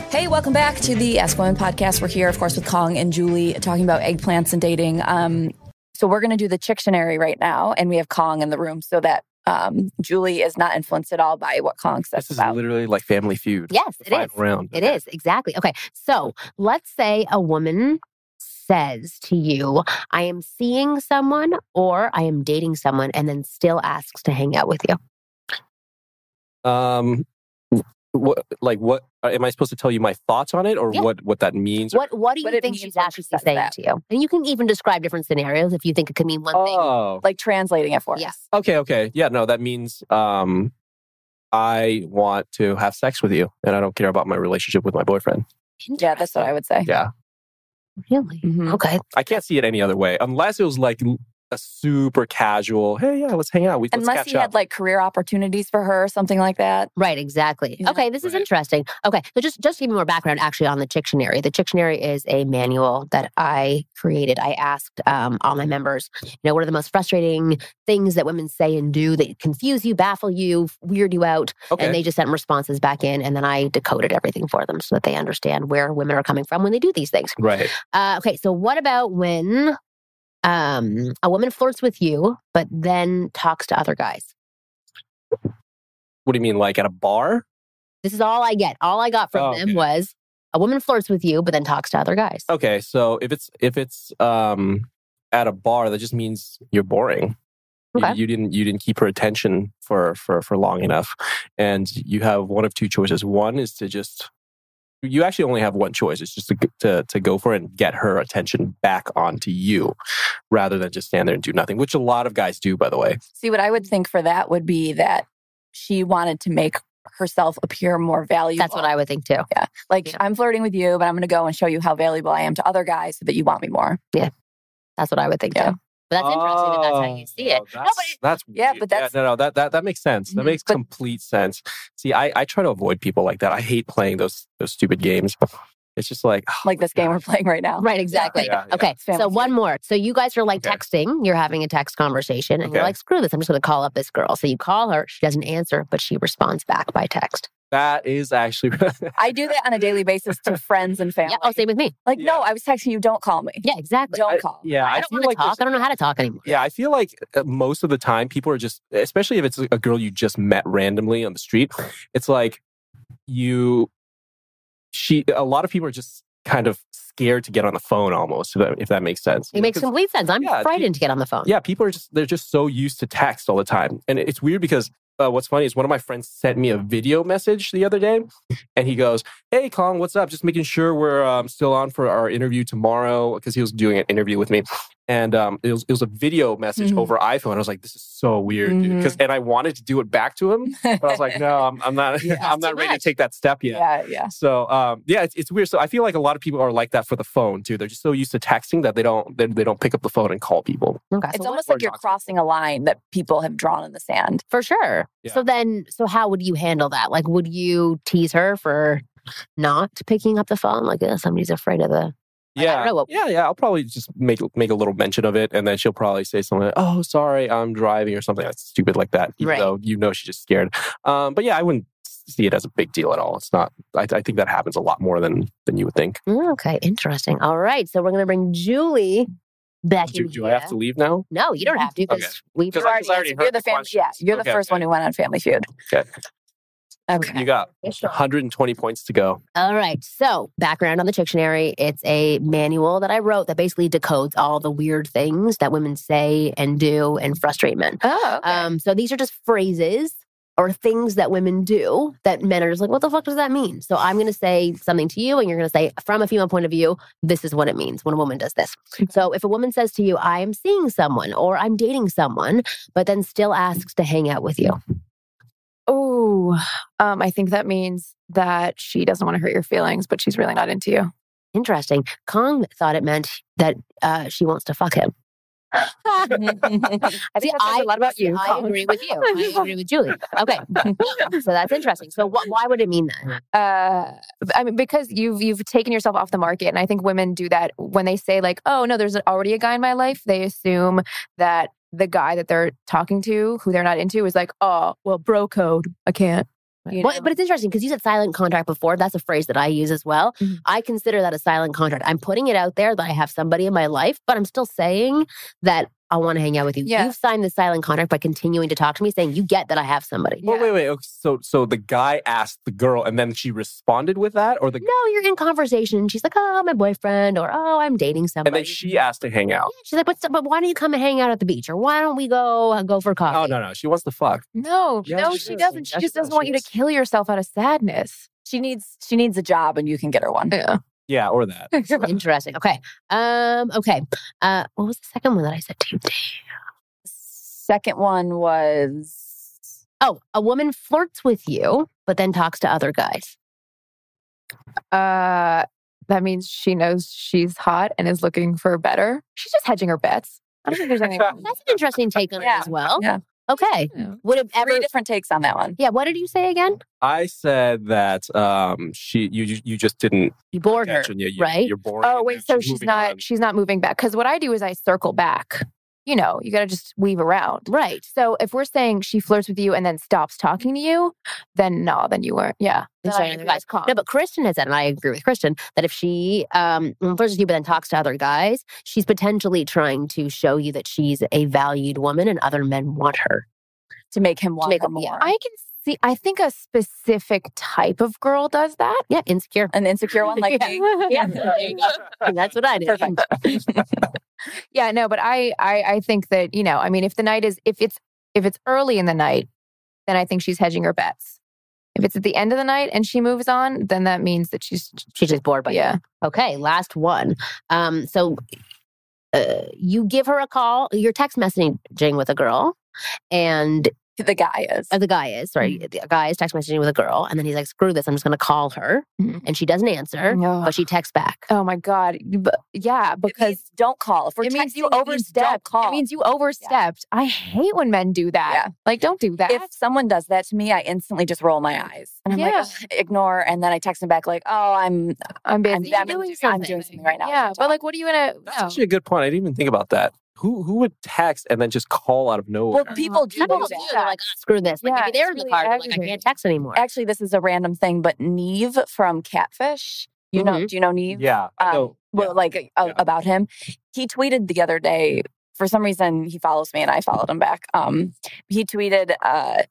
Hey, welcome back to the Ask Women podcast. We're here, of course, with Kong and Julie talking about eggplants and dating. Um, so we're going to do the Chictionary right now, and we have Kong in the room so that um, Julie is not influenced at all by what Kong says This is about. literally like Family Feud. Yes, the it final is. round. It is exactly. Okay. So let's say a woman says to you, I am seeing someone or I am dating someone, and then still asks to hang out with you. Um, what like what uh, am I supposed to tell you my thoughts on it, or Yeah. what what that means? What What do you it think she's when she actually saying that. to you? And you can even describe different scenarios if you think it could mean one thing. Oh, like translating it for Yeah. us. okay, okay, yeah, no, that means um, I want to have sex with you, and I don't care about my relationship with my boyfriend. Yeah, that's what I would say. Yeah, Really? Mhm. Okay. I can't see it any other way, unless it was like a super casual. Hey, yeah, let's hang out. We, let's Unless catch he up. had like career opportunities for her or something like that. Right, exactly. Yeah. Okay, this is Right. interesting. Okay, so just just to give you more background actually on the Chictionary. The Chictionary is a manual that I created. I asked um, all my members, you know, what are the most frustrating things that women say and do that confuse you, baffle you, weird you out, okay. and they just sent responses back in, and then I decoded everything for them so that they understand where women are coming from when they do these things. right. Uh, okay, so what about when um, a woman flirts with you, but then talks to other guys? What do you mean, like at a bar? This is all I get. All I got from Oh, them okay. was a woman flirts with you, but then talks to other guys. Okay, so if it's if it's um at a bar, that just means you're boring. You- Okay. You, didn't you didn't keep her attention for for for long enough, and you have one of two choices. One is to just you actually only have one choice. It's just to to to go for it and get her attention back onto you, rather than just stand there and do nothing, which a lot of guys do, by the way. See, what I would think for that would be that she wanted to make herself appear more valuable. That's what I would think too. Yeah. Like. Yeah. I'm flirting with you, but I'm going to go and show you how valuable I am to other guys so that you want me more. Yeah. That's what I would think Yeah. too. But that's interesting that that's how you see it. Oh, No, That's, but it- that's Yeah, but that's- no, no, that that that makes sense. That Mhm, makes but- complete sense. See, I I try to avoid people like that. I hate playing those those stupid games. It's just like oh Like this my game we're playing right now. Right, exactly. Yeah, yeah. Okay, Family so one more. So you guys are like Okay. texting. You're having a text conversation, and you're like, "Screw this! I'm just going to call up this girl." So you call her. She doesn't answer, but she responds back by text. That is actually I do that on a daily basis to friends and family. Yeah. Oh, same with me. like, Yeah. no, I was texting you. Don't call me. Yeah, exactly. Don't I- call. yeah. I, I, don't want to like talk. I don't know how to talk anymore. Yeah, I feel like uh, most of the time people are just, especially if it's a girl you just met randomly on the street, it's like you, she, a lot of people are just kind of scared to get on the phone almost, if that, if that makes sense. It makes complete sense. I'm Yeah, pe- frightened to get on the phone. yeah, people are just they're just so used to text all the time, and it's weird because uh, what's funny is one of my friends sent me a video message the other day, and he goes, "Hey, Kong, what's up? Just making sure we're um, still on for our interview tomorrow because he was doing an interview with me." And um, it, was, it was a video message Mhm. over iPhone. I was like, "This is so weird," dude. Because and I wanted to do it back to him, but I was like, "No, I'm, I'm not. Yeah, I'm not too ready much. to take that step yet." yeah, yeah. So um, yeah, it's, it's weird. So I feel like a lot of people are like that for the phone too. They're just so used to texting that they don't they, they don't pick up the phone and call people. Okay. It's so almost like you're crossing a line that people have drawn in the sand. For sure. Yeah. So then, so how would you handle that? Like, would you tease her for not picking up the phone? Like, uh, somebody's afraid of the. Like, I don't Yeah, know what- yeah, yeah. I'll probably just make make a little mention of it, and then she'll probably say something. Like, oh, sorry, I'm driving, or something that's stupid like that. Even Right. though you know she's just scared. Um, but yeah, I wouldn't see it as a big deal at all. It's not. I, I think that happens a lot more than than you would think. Mm, Okay, interesting. All right, so we're gonna bring Julie back Do, do I have to leave now? No, you don't have to because Okay. we've 'Cause You I- already I already answered. heard You're the the fam- questions. yeah, you're the first okay. one who went on Family Feud. Okay. Okay. You got 120 points to go. All right. So, background on the Chictionary. It's a manual that I wrote that basically decodes all the weird things that women say and do and frustrate men. Oh, okay. Um, so these are just phrases or things that women do that men are just like, what the fuck does that mean? So I'm going to say something to you, and you're going to say, from a female point of view, this is what it means when a woman does this. So if a woman says to you, I am seeing someone or I'm dating someone, but then still asks to hang out with you, oh, um, I think that means that she doesn't want to hurt your feelings, but she's really not into you. interesting. Kong thought it meant that uh, she wants to fuck him. I think See, that says a lot about you. I Colin. agree with you. I agree with Julie. Okay, so that's interesting. So wh- why would it mean that? uh i mean because you've you've taken yourself off the market and i think women do that when they say like oh no there's already a guy in my life they assume that the guy that they're talking to who they're not into is like oh well bro code i can't you Well, but it's interesting because you said silent contract before. That's a phrase that I use as well. Mhm. I consider that a silent contract. I'm putting it out there that I have somebody in my life, but I'm still saying that I want to hang out with you. Yeah. You've signed the silent contract by continuing to talk to me, saying you get that I have somebody. Well, Yeah. wait, wait. okay, So, so the guy asked the girl, and then she responded with that, or the No, you're in conversation. and She's like, oh, my boyfriend, or oh, I'm dating somebody. and then she asked to hang out. She's like, but, but why don't you come and hang out at the beach? Or why don't we go uh, go for coffee? Oh no, no, she wants to fuck. no Yeah, no she she does. doesn't she just she doesn't does. want She you to kill yourself out of sadness she needs she needs a job and you can get her one. yeah Yeah, or that. Interesting. Okay. Um, okay. Uh, what was the second one that I said to you? Second one was Oh, a woman flirts with you, but then talks to other guys. uh that means she knows she's hot and is looking for better she's just hedging her bets i don't think there's anything wrong with That's an interesting take on Yeah, it as well. yeah. Okay. Yeah. Would it ever? three different takes on that one. Yeah. What did you say again? I said that um, she you you- you just didn't You bored her. attention. Yeah, you, right? You're boring. Oh wait, so she's she's not on. she's not moving back because what I do is I circle back. You know, you got to just weave around. Right. So if we're saying she flirts with you and then stops talking to you, then no, then you weren't. Yeah, then Sorry, I other guys. No, but Kristen has said, and I agree with Kristen, that if she um, flirts with you but then talks to other guys, she's potentially trying to show you that she's a valued woman and other men want her. To make him want make her him- more. yeah. I can see. I think a specific type of girl does that. Yeah, insecure. An insecure one like me. Yeah, there you go. That's what I did. Perfect. Yeah, no, but I, I, I think that you know, I mean, if the night is if it's if it's early in the night, then I think she's hedging her bets. If it's at the end of the night and she moves on, then that means that she's She's just bored by you. yeah. Okay, last one. Um, so uh, you give her a call. You're text messaging with a girl, and the guy is. uh, the guy is sorry, Mm-hmm. the guy is text messaging with a girl, and then he's like, "Screw this! I'm just going to call her," Mhm. and she doesn't answer, No. but she texts back. Oh my god! You- Yeah, Because because don't call. If we're it means you it means don't overstepped. call. It means you overstepped. I hate when men do that. Yeah. Like, don't do that. if someone does that to me, I instantly just roll my eyes and I'm Yeah. like, "Ugh," ignore. And then I text him back like, "Oh, I'm I'm busy. I'm, I'm doing doing, I'm something. doing something right now." yeah, but like, what are you gonna? That's no. actually a good point. I didn't even think about that. Who who would text and then just call out of nowhere? well, people do people do. that. They're like, "Ah, "Screw this!" Like Yeah, maybe they're in the really car. They're like, "I can't text anymore." Actually, this is a random thing, but Nev from Catfish, you know, Mhm. do you know Nev? Yeah, Um, know. well, Yeah. like uh, Yeah. about him. He tweeted the other day. For some reason, he follows me, and I followed him back. Um, he tweeted, uh,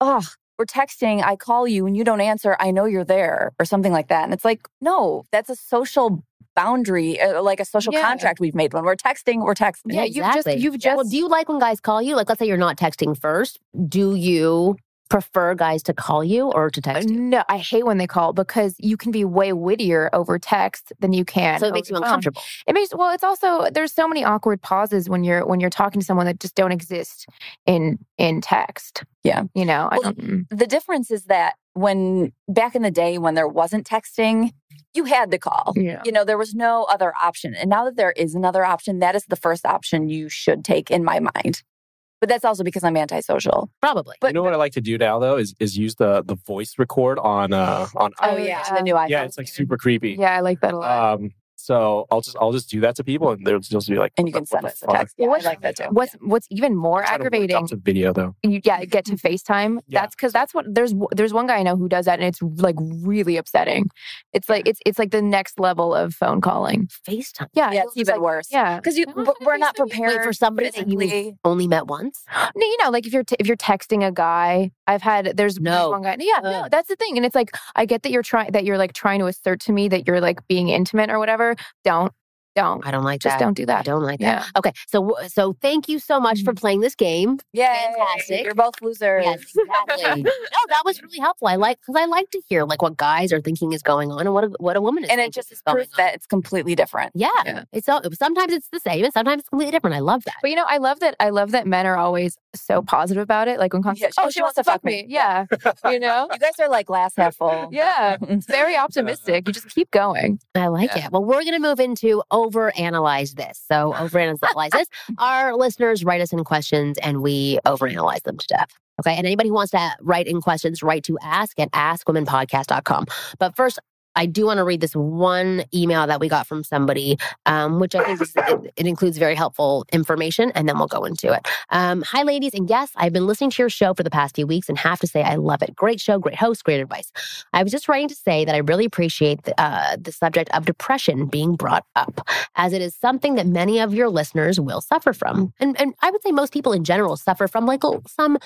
"Oh, we're texting. I call you, and you don't answer. I know you're there, or something like that." And it's like, no, that's a social boundary, uh, like a social Yeah. contract we've made. When we're texting, we're texting. Yeah, you've just- you've well, just- do you like when guys call you? Like, let's say you're not texting first. Do you prefer guys to call you or to text you? No, I hate when they call because you can be way wittier over text than you can. So it makes you the phone. uncomfortable. It makes well. It's also there's so many awkward pauses when you're when you're talking to someone that just don't exist in in text. Yeah. you know. I don't. mm. the difference is that when back in the day when there wasn't texting, you had to call. Yeah. You know, there was no other option. And now that there is another option, that is the first option you should take in my mind. But that's also because I'm antisocial. Probably. But you know what I like to do now though is is use the the voice record on uh on Oh, oh yeah. yeah, the new iPhone. yeah it's like super creepy. Yeah, I like that a lot. Um, So I'll just I'll just do that to people, and they'll just be like, And you can send us a fuck?" text. Yeah, I What's- like that too. What's what's even more I try to aggravating? up to video though. you, yeah, get to mm-hmm. FaceTime. Yeah. That's because that's what there's there's one guy I know who does that, and it's like really upsetting. It's like it's it's like the next level of phone calling. FaceTime. Yeah, Yeah, it's even like- worse. Yeah, Because you, we're not FaceTime prepared for somebody that you only met once? No, you know, like if you're t- if you're texting a guy, I've had there's No. one guy. Yeah, no, that's the thing, and it's like I get that you're trying that you're like trying to assert to me that you're like being intimate or whatever. Don't, don't, I don't like just that. don't do I that. don't like that. Yeah. Okay, so so thank you so much for mm-hmm. playing this game. Yeah, Fantastic. You're both losers. Yes, exactly. no, that was really helpful. I like because I like to hear like what guys are thinking is going on and what a, what a woman is. and it just is proof on. that it's completely different. Yeah, Yeah. it's all, sometimes it's the same and sometimes it's completely different. I love that. But you know, I love that. I love that men are always so positive about it. Like when comes, Yeah, oh, she wants to fuck me. Yeah, you know. You guys are like glass half full. Yeah, it's very optimistic. You just keep going. I like it. Well, we're going to move into oh, overanalyze this. So, overanalyze this. Our listeners write us in questions and we overanalyze them to death. Okay. And anybody who wants to write in questions, write to ask at askwomenpodcast.com. But first, I do want to read this one email that we got from somebody, um, which I think is, it, it includes very helpful information, and then we'll go into it. Um, Hi, ladies, and yes, I've been listening to your show for the past few weeks and have to say I love it. Great show, great host, great advice. I was just writing to say that I really appreciate the, uh, the subject of depression being brought up, as it is something that many of your listeners will suffer from, and and I would say most people in general suffer from like some.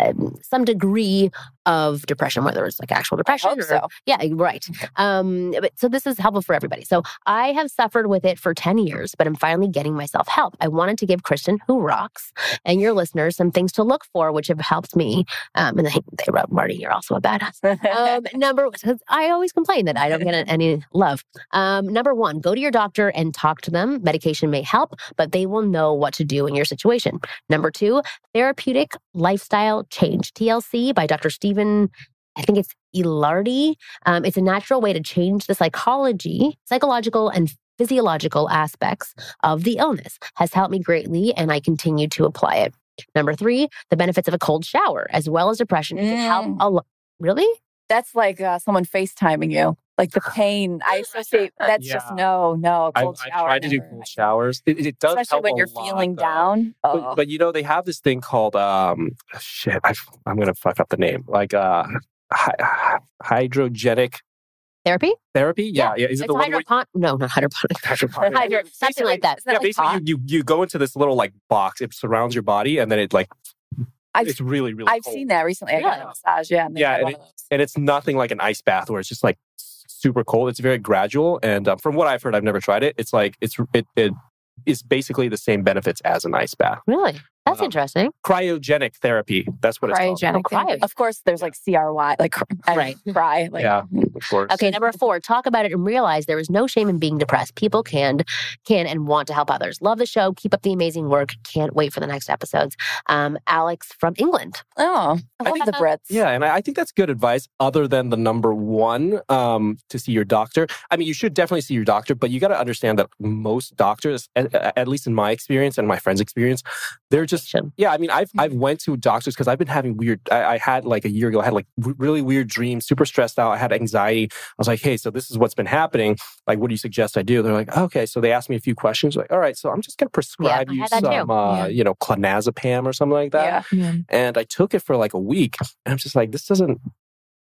um, Some degree of depression, whether it's like actual depression or so. yeah, right. Um, but so this is helpful for everybody. So I have suffered with it for 10 years, but I'm finally getting myself help. I wanted to give Kristen, who rocks, and your listeners some things to look for, which have helped me. Um, and they, they wrote, Marty, you're also a badass. Um, number, I always complain that I don't get any love. Um, number one, go to your doctor and talk to them. Medication may help, but they will know what to do in your situation. Number two, therapeutic lifestyle change. TLC by Dr. Stephen, I think it's Ilardi. Um, it's a natural way to change the psychology, psychological and physiological aspects of the illness. Has helped me greatly, and I continue to apply it. Number three, the benefits of a cold shower, as well as depression, can help Mm. a lot. Really? That's like uh, someone FaceTiming you. Like the pain. I associate that's just Yeah. no, no. I, Cold I shower. tried to do cold showers. It, it does Especially help when you're lot, feeling though. down. Oh. But, but you know they have this thing called um shit. I, I'm gonna fuck up the name. Like uh, hy- hydrogenic Therapy? therapy. Yeah, yeah. Is it it's the one where hydroponic? No, not hydroponic. hydroponic? Hydro- something like that. Isn't that Yeah, like basically hot? you, you you go into this little like box. It surrounds your body, and then it like I've- it's really really. I've cold. seen that recently. I got a massage. Yeah. and Yeah, and one of those. and it's nothing like an ice bath where it's just like s- super cold. It's very gradual, and um, from what I've heard, I've never tried it. It's like it's it it is basically the same benefits as an ice bath. Really? That's Um, interesting. Cryogenic therapy. That's what it's called. Cryogenic. Oh, Of course, there's like CRY, like I Right. cry. Like, yeah, of course. Okay, number four, talk about it and realize there is no shame in being depressed. People can, can and want to help others. Love the show. Keep up the amazing work. Can't wait for the next episodes. Um, Alex from England. Oh, I think love the Brits. Yeah, and I I think that's good advice. Other than the number one, um, to see your doctor. I mean, you should definitely see your doctor, but you got to understand that most doctors, at, at least in my experience and my friends' experience, they're just Fiction. yeah. I mean, I've I've went to doctors because I've been having weird. I, I had like a year ago, I had like w- really weird dreams, super stressed out. I had anxiety. I was like, hey, so this is what's been happening. Like, what do you suggest I do? They're like, okay. So they asked me a few questions. Like, all right, so I'm just gonna prescribe I you had that too. some, uh, Yeah. you know, clonazepam or something like that. Yeah. Yeah. And I took it for like a week, and I'm just like, this doesn't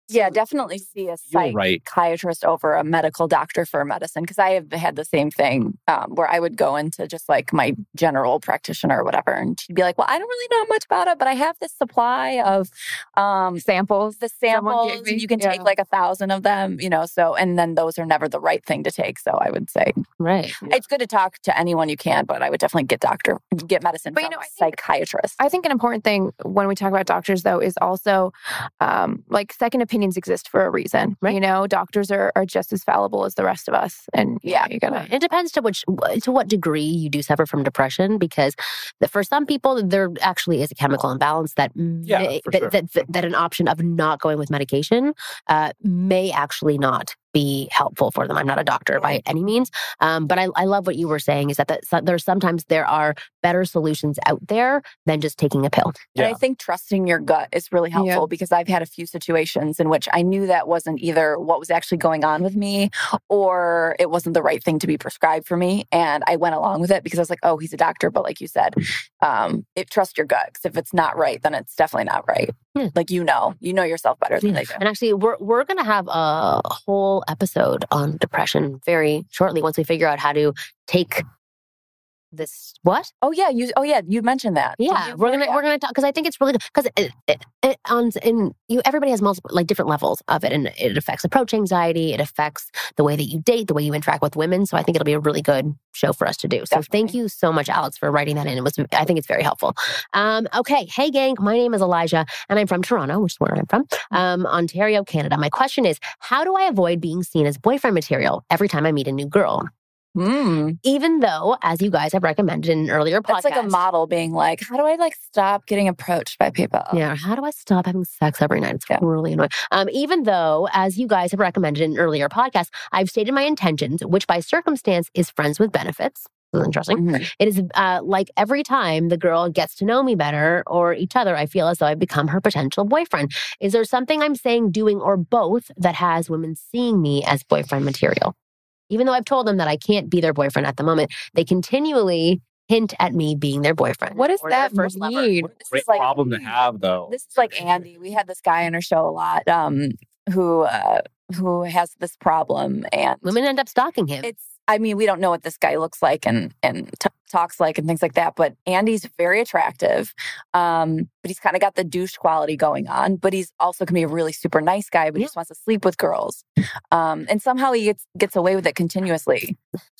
Yeah, definitely see a feel right. psychiatrist over a medical doctor for medicine because I have had the same thing um, where I would go into just like my general practitioner or whatever, and she'd be like, "Well, I don't really know much about it, but I have this supply of um, Samples. the samples. You can take like a thousand of them, you know. So, and then those are never the right thing to take. So, I would say Right. it's good to talk to anyone you can, but I would definitely get doctor, get medicine But, you know, a I think- psychiatrist. I think an important thing when we talk about doctors, though, is also um, like second opinions exist for a reason. Right. You know, doctors are, are just as fallible as the rest of us, and yeah, you gotta. It depends to which to what degree you do suffer from depression, because the- for some people there actually is a chemical imbalance that Yeah, may, that, sure. that, that that an option of not going with medication uh, may actually not be helpful for them. I'm not a doctor by any means, um, but I, I love what you were saying is that, that so- there's sometimes there are better solutions out there than just taking a pill. And I think trusting your gut is really helpful Yeah. because I've had a few situations in which I knew that wasn't either what was actually going on with me or it wasn't the right thing to be prescribed for me. And I went along with it because I was like, oh, he's a doctor. But like you said, um, it, trust your gut. Because if it's not right, then it's definitely not right. Yeah. Like you know, you know yourself better than Yeah. they do. And actually, we're we're gonna have a whole episode on depression very shortly once we figure out how to take this. What? Oh yeah, you. Oh yeah, you mentioned that. Yeah, you? we're gonna Yeah. we're gonna talk because I think it's really good because it, it, it, on in you everybody has multiple like different levels of it, and it affects approach anxiety. It affects the way that you date, the way you interact with women. So I think it'll be a really good show for us to do. So thank you so much, Alex, for writing that in. It was I think it's very helpful. Um, okay, hey gang, my name is Elijah, and I'm from Toronto, which is where I'm from, um, Ontario, Canada. My question is, how do I avoid being seen as boyfriend material every time I meet a new girl? Mm. Even though, as you guys have recommended in an earlier podcast, That's like a model being like, how do I like stop getting approached by people? Yeah. How do I stop having sex every night? It's Yeah. really annoying. Um, even though, as you guys have recommended in earlier podcasts, I've stated my intentions, which by circumstance is friends with benefits. This is interesting. Mhm. It is uh, like every time the girl gets to know me better or each other, I feel as though I've become her potential boyfriend. Is there something I'm saying, doing, or both that has women seeing me as boyfriend material? Even though I've told them that I can't be their boyfriend at the moment, they continually hint at me being their boyfriend. What does or that first lover. mean? What a This great is like- problem to have, though. This is like Andy. We had this guy on our show a lot, um, who uh, who has this problem, and Women end up stalking him. it's. I mean, we don't know what this guy looks like and and t- talks like and things like that. But Andy's very attractive, um, but he's kind of got the douche quality going on. But he's also can be a really super nice guy, but he just wants to sleep with girls, um, and somehow he gets gets away with it continuously.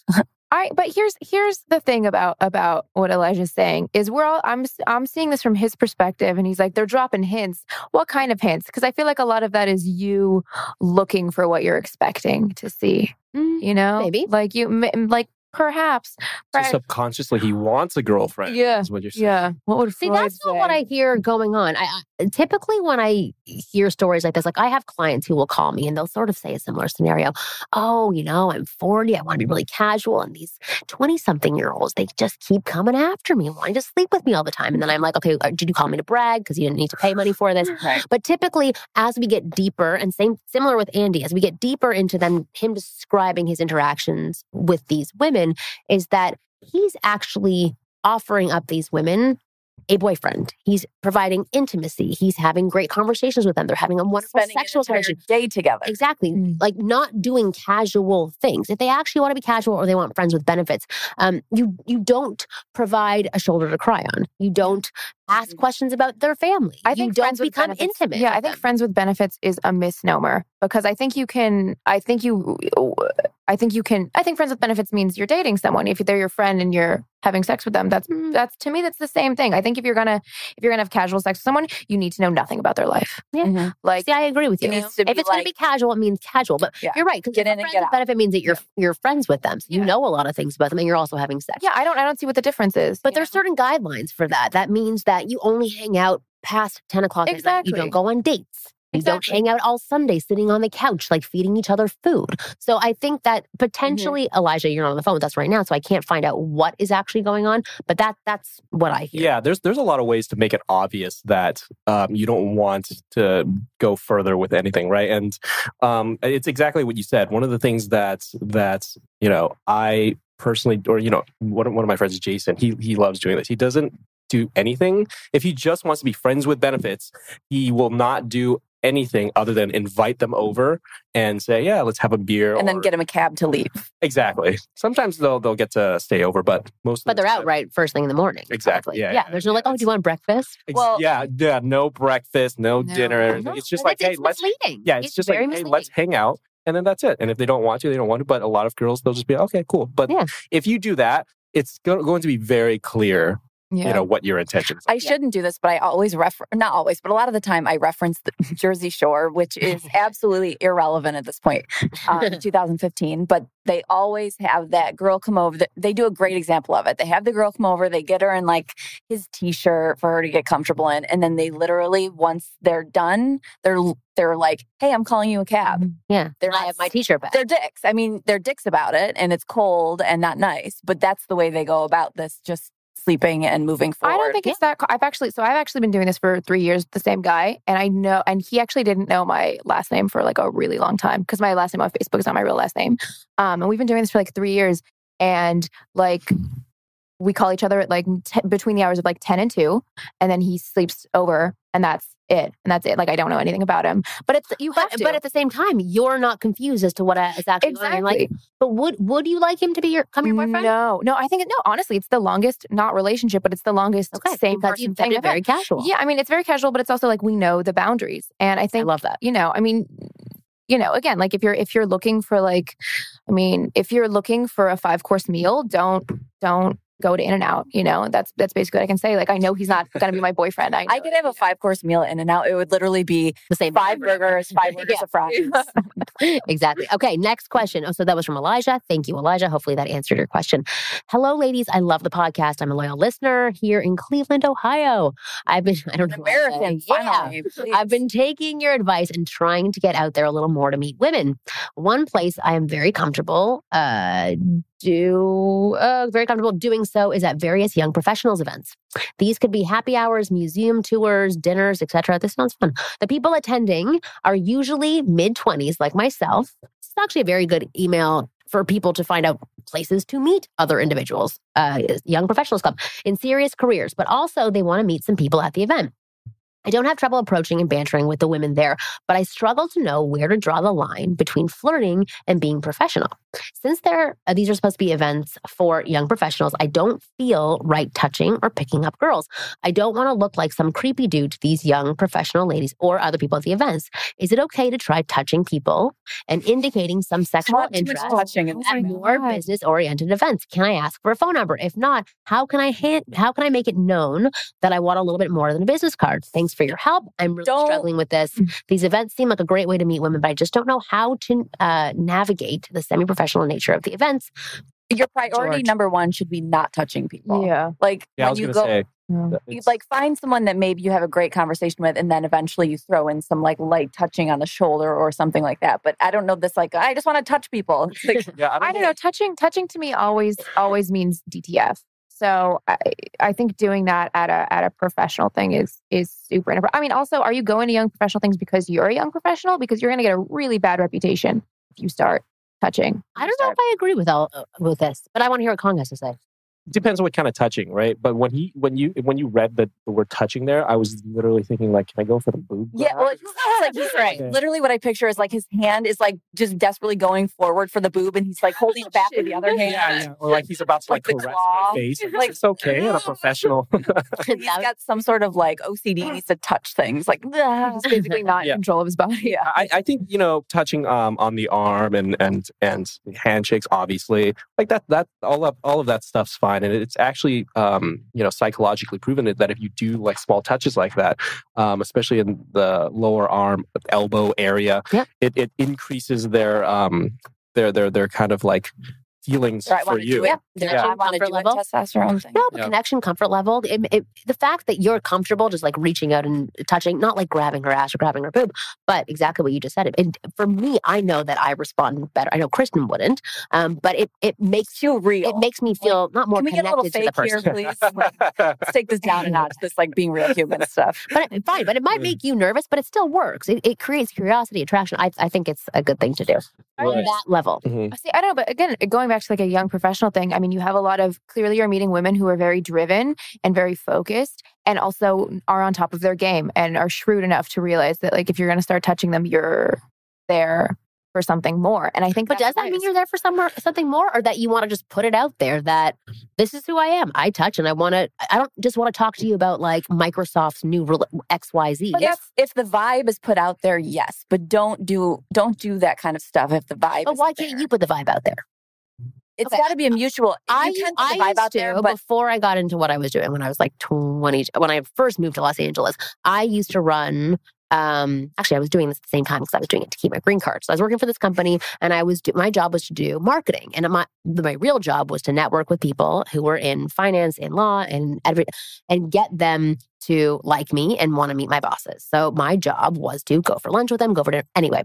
I but here's here's the thing about about what Elijah's saying is we're all I'm I'm seeing this from his perspective and he's like they're dropping hints. What kind of hints? Because I feel like a lot of that is you looking for what you're expecting to see. Mm, You know, Maybe. like you like perhaps. So subconsciously, he wants a girlfriend. Yeah, is what you're saying. Yeah. What would See, Freud that's not what? I hear going on. I, I typically when I hear stories like this, like I have clients who will call me and they'll sort of say a similar scenario. Oh, you know, I'm 40. I want to be really casual, and these 20 something year olds they just keep coming after me, wanting to sleep with me all the time. And then I'm like, okay, uh, did you call me to brag because you didn't need to pay money for this? Right. But typically, as we get deeper, and same similar with Andy, as we get deeper into them, him describing his interactions with these women, is that he's actually offering up these women a boyfriend. He's providing intimacy. He's having great conversations with them. They're having a wonderful Spending sexual an entire connection. day together. Exactly. Mm. Like not doing casual things. If they actually want to be casual or they want friends with benefits, um, you you don't provide a shoulder to cry on. You don't ask Mhm. questions about their family. I you think don't friends with become benefits- intimate. Yeah, I think them. friends with benefits is a misnomer because I think you can. I think you. I think you can. I think friends with benefits means you're dating someone. If they're your friend and you're having sex with them, that's that's to me that's the same thing. I think if you're gonna if you're gonna have casual sex with someone, you need to know nothing about their life. Mhm. Like See, I agree with you. to if it's going to be casual, it means casual. But Yeah. you're right Get in and get out. benefit means that you're you're friends with them, so you Yeah. know a lot of things about them, and you're also having sex. yeah, I don't I don't see what the difference is. But there's know? certain guidelines for that. That means that you only hang out past 10 o'clock night. You don't go on dates. You don't hang out all Sunday sitting on the couch, like feeding each other food. So I think that potentially, Elijah, you're not on the phone with us right now, so I can't find out what is actually going on. But that that's what I hear. Yeah, there's there's a lot of ways to make it obvious that um, you don't want to go further with anything, right? And um, it's exactly what you said. One of the things that that you know I personally, or you know, one of, one of my friends, Jason, he he loves doing this. He doesn't do anything if he just wants to be friends with benefits. He will not do anything other than invite them over and say, "Yeah, let's have a beer," and then or- get him a cab to leave. exactly. Sometimes they'll they'll get to stay over, but most of But the they're time- out right first thing in the morning. Exactly. Yeah, Yeah. yeah, There's no yeah. like, oh, do you want breakfast? Ex- Well- yeah, yeah, no breakfast, no, No. dinner. No, It's just like, it's- hey, it's let's misleading. yeah, it's, just like, very hey, let's hang out, and then that's it. And if they don't want to, they don't want to. But a lot of girls, they'll just be like, okay, cool. But Yeah. if you do that, it's go- going to be very clear Yeah. you know what your intentions. are. I shouldn't do this, but I always refer not always, but a lot of the time I reference the Jersey Shore, which is absolutely irrelevant at this point, um, 2015. But they always have that girl come over. They do a great example of it. They have the girl come over, they get her in like his t-shirt for her to get comfortable in, and then they literally once they're done, they're they're like, "Hey, I'm calling you a cab." Yeah. They're not, I have my t-shirt back. they're dicks. I mean, they're dicks about it, and it's cold and not nice. But that's the way they go about this. Just sleeping and moving forward. I don't think it's that. I've actually, so I've actually been doing this for three years, with the same guy, and I know, and he actually didn't know my last name for like a really long time because my last name on Facebook is not my real last name. Um, and we've been doing this for like three years, and like we call each other at like t- between the hours of like ten and two, and then he sleeps over, and that's it, and that's it. Like I don't know anything about him, but it's you have But, to. but at the same time, you're not confused as to what is actually going on. Exactly. Like, but would would you like him to be your come your boyfriend? No, no, I think it, no. Honestly, it's the longest not relationship, but it's the longest Okay, same because person thing kept it very casual. Yeah, I mean, it's very casual, but it's also like we know the boundaries. And I I think, love that. you know, I mean, you know, again, like if you're if you're looking for like, I mean, if you're looking for a five course meal, don't don't go to In-N-Out. You know, that's that's basically what I can say. Like, I know he's not going to be my boyfriend. I, I could have a five course meal in and out. It would literally be The same five burgers, five burgers of fries. exactly. Okay, next question. Oh, so that was from Elijah. Thank you, Elijah. Hopefully that answered your question. Hello, ladies. I love the podcast. I'm a loyal listener here in Cleveland, Ohio. I've been, I don't know. why I said- American, Yeah. finally. I've been taking your advice and trying to get out there a little more to meet women. One place I am very comfortable uh, do uh, very comfortable doing so is at various young professionals events. These could be happy hours, museum tours, dinners, etc. This sounds fun. The people attending are usually mid 20s like myself. It's actually a very good email for people to find out places to meet other individuals, uh, young professionals club in serious careers, but also they want to meet some people at the event. I don't have trouble approaching and bantering with the women there, but I struggle to know where to draw the line between flirting and being professional. Since they're, uh, these are supposed to be events for young professionals, I don't feel right touching or picking up girls. I don't want to look like some creepy dude to these young professional ladies or other people at the events. Is it okay to try touching people and indicating some sexual interest? touching in Oh at more business oriented events. Can I ask for a phone number? If not, how can I hand, how can I make it known that I want a little bit more than a business card? Thanks for your help. I'm really Don't- struggling with this. These events seem like a great way to meet women, but I just don't know how to uh, navigate the semi professional nature of the events. Your priority George. number one should be not touching people. Yeah. Like Yeah, when you go, say. Yeah. you like find someone that maybe you have a great conversation with, and then eventually you throw in some like light touching on the shoulder or something like that. But I don't know this. Like I just want to touch people. Like, yeah, I don't know. Touching, touching to me always, always means DTF. So I, I think doing that at a at a professional thing is is super. inappropriate. I mean, also, are you going to young professional things because you're a young professional? Because you're going to get a really bad reputation if you start touching. I don't know if I agree with all uh, with this, but I want to hear what Kong has to say. Depends on what kind of touching, right? But when he when you when you read the, the word touching there, I was literally thinking like, can I go for the boob? yeah, well, it's like he's right. Okay. Literally, what I picture is like his hand is like just desperately going forward for the boob, and he's like holding it back with the other hand. yeah, yeah. Or like he's about to like, Like caress claw. my face. Like, Like- it's okay at a professional. And he's got some sort of like OCD. He needs to touch things. Like, He's basically not Yeah. in control of his body. Yeah. I, I think you know touching um on the arm and and and handshakes obviously like that that all of all of that stuff's fine and it's actually um you know psychologically proven that if you do like small touches like that um especially in the lower arm elbow area Yep. it it increases their um their their their kind of like feelings I for you do. Yeah, Yeah, connection, I want to comfort level. testosterone thing. No, the Yeah. connection, comfort level. It, it, the fact that you're comfortable just like reaching out and touching, not like grabbing her ass or grabbing her boob, but exactly what you just said. And for me, I know that I respond better. I know Kristen wouldn't, um, but it it makes you real. it makes me feel not more Can we get a little connected to the fake person. here, please? Let's take this down a notch. This like being real human stuff. But it, fine, but it might make you nervous, but it still works. It, it creates curiosity, attraction. I, I think it's a good thing to do on that level. Mhm. See, I don't know, but again, going back to like a young professional thing, I mean, you have a lot of clearly you're meeting women who are very driven and very focused and also are on top of their game and are shrewd enough to realize that like if you're going to start touching them, you're there for something more. And I think But does that mean you're there for somewhere, something more, or that you want to just put it out there that this is who I am? I touch, and I want to. I don't just want to talk to you about like Microsoft's new rel- X Y Z. But if if the vibe is put out there, yes. But don't do don't do that kind of stuff if the vibe. But isn't why can't you put the vibe out there? It's Okay. got to be a mutual. I, you put the vibe used out to, there, but before I got into what I was doing when I was like 20, when I first moved to Los Angeles, I used to run. Um, actually, I was doing this at the same time because I was doing it to keep my green card. So I was working for this company, and I was do, my job was to do marketing, and my my real job was to network with people who were in finance, in law, and every, and get them to like me and want to meet my bosses. So my job was to go for lunch with them, go for dinner. Anyway,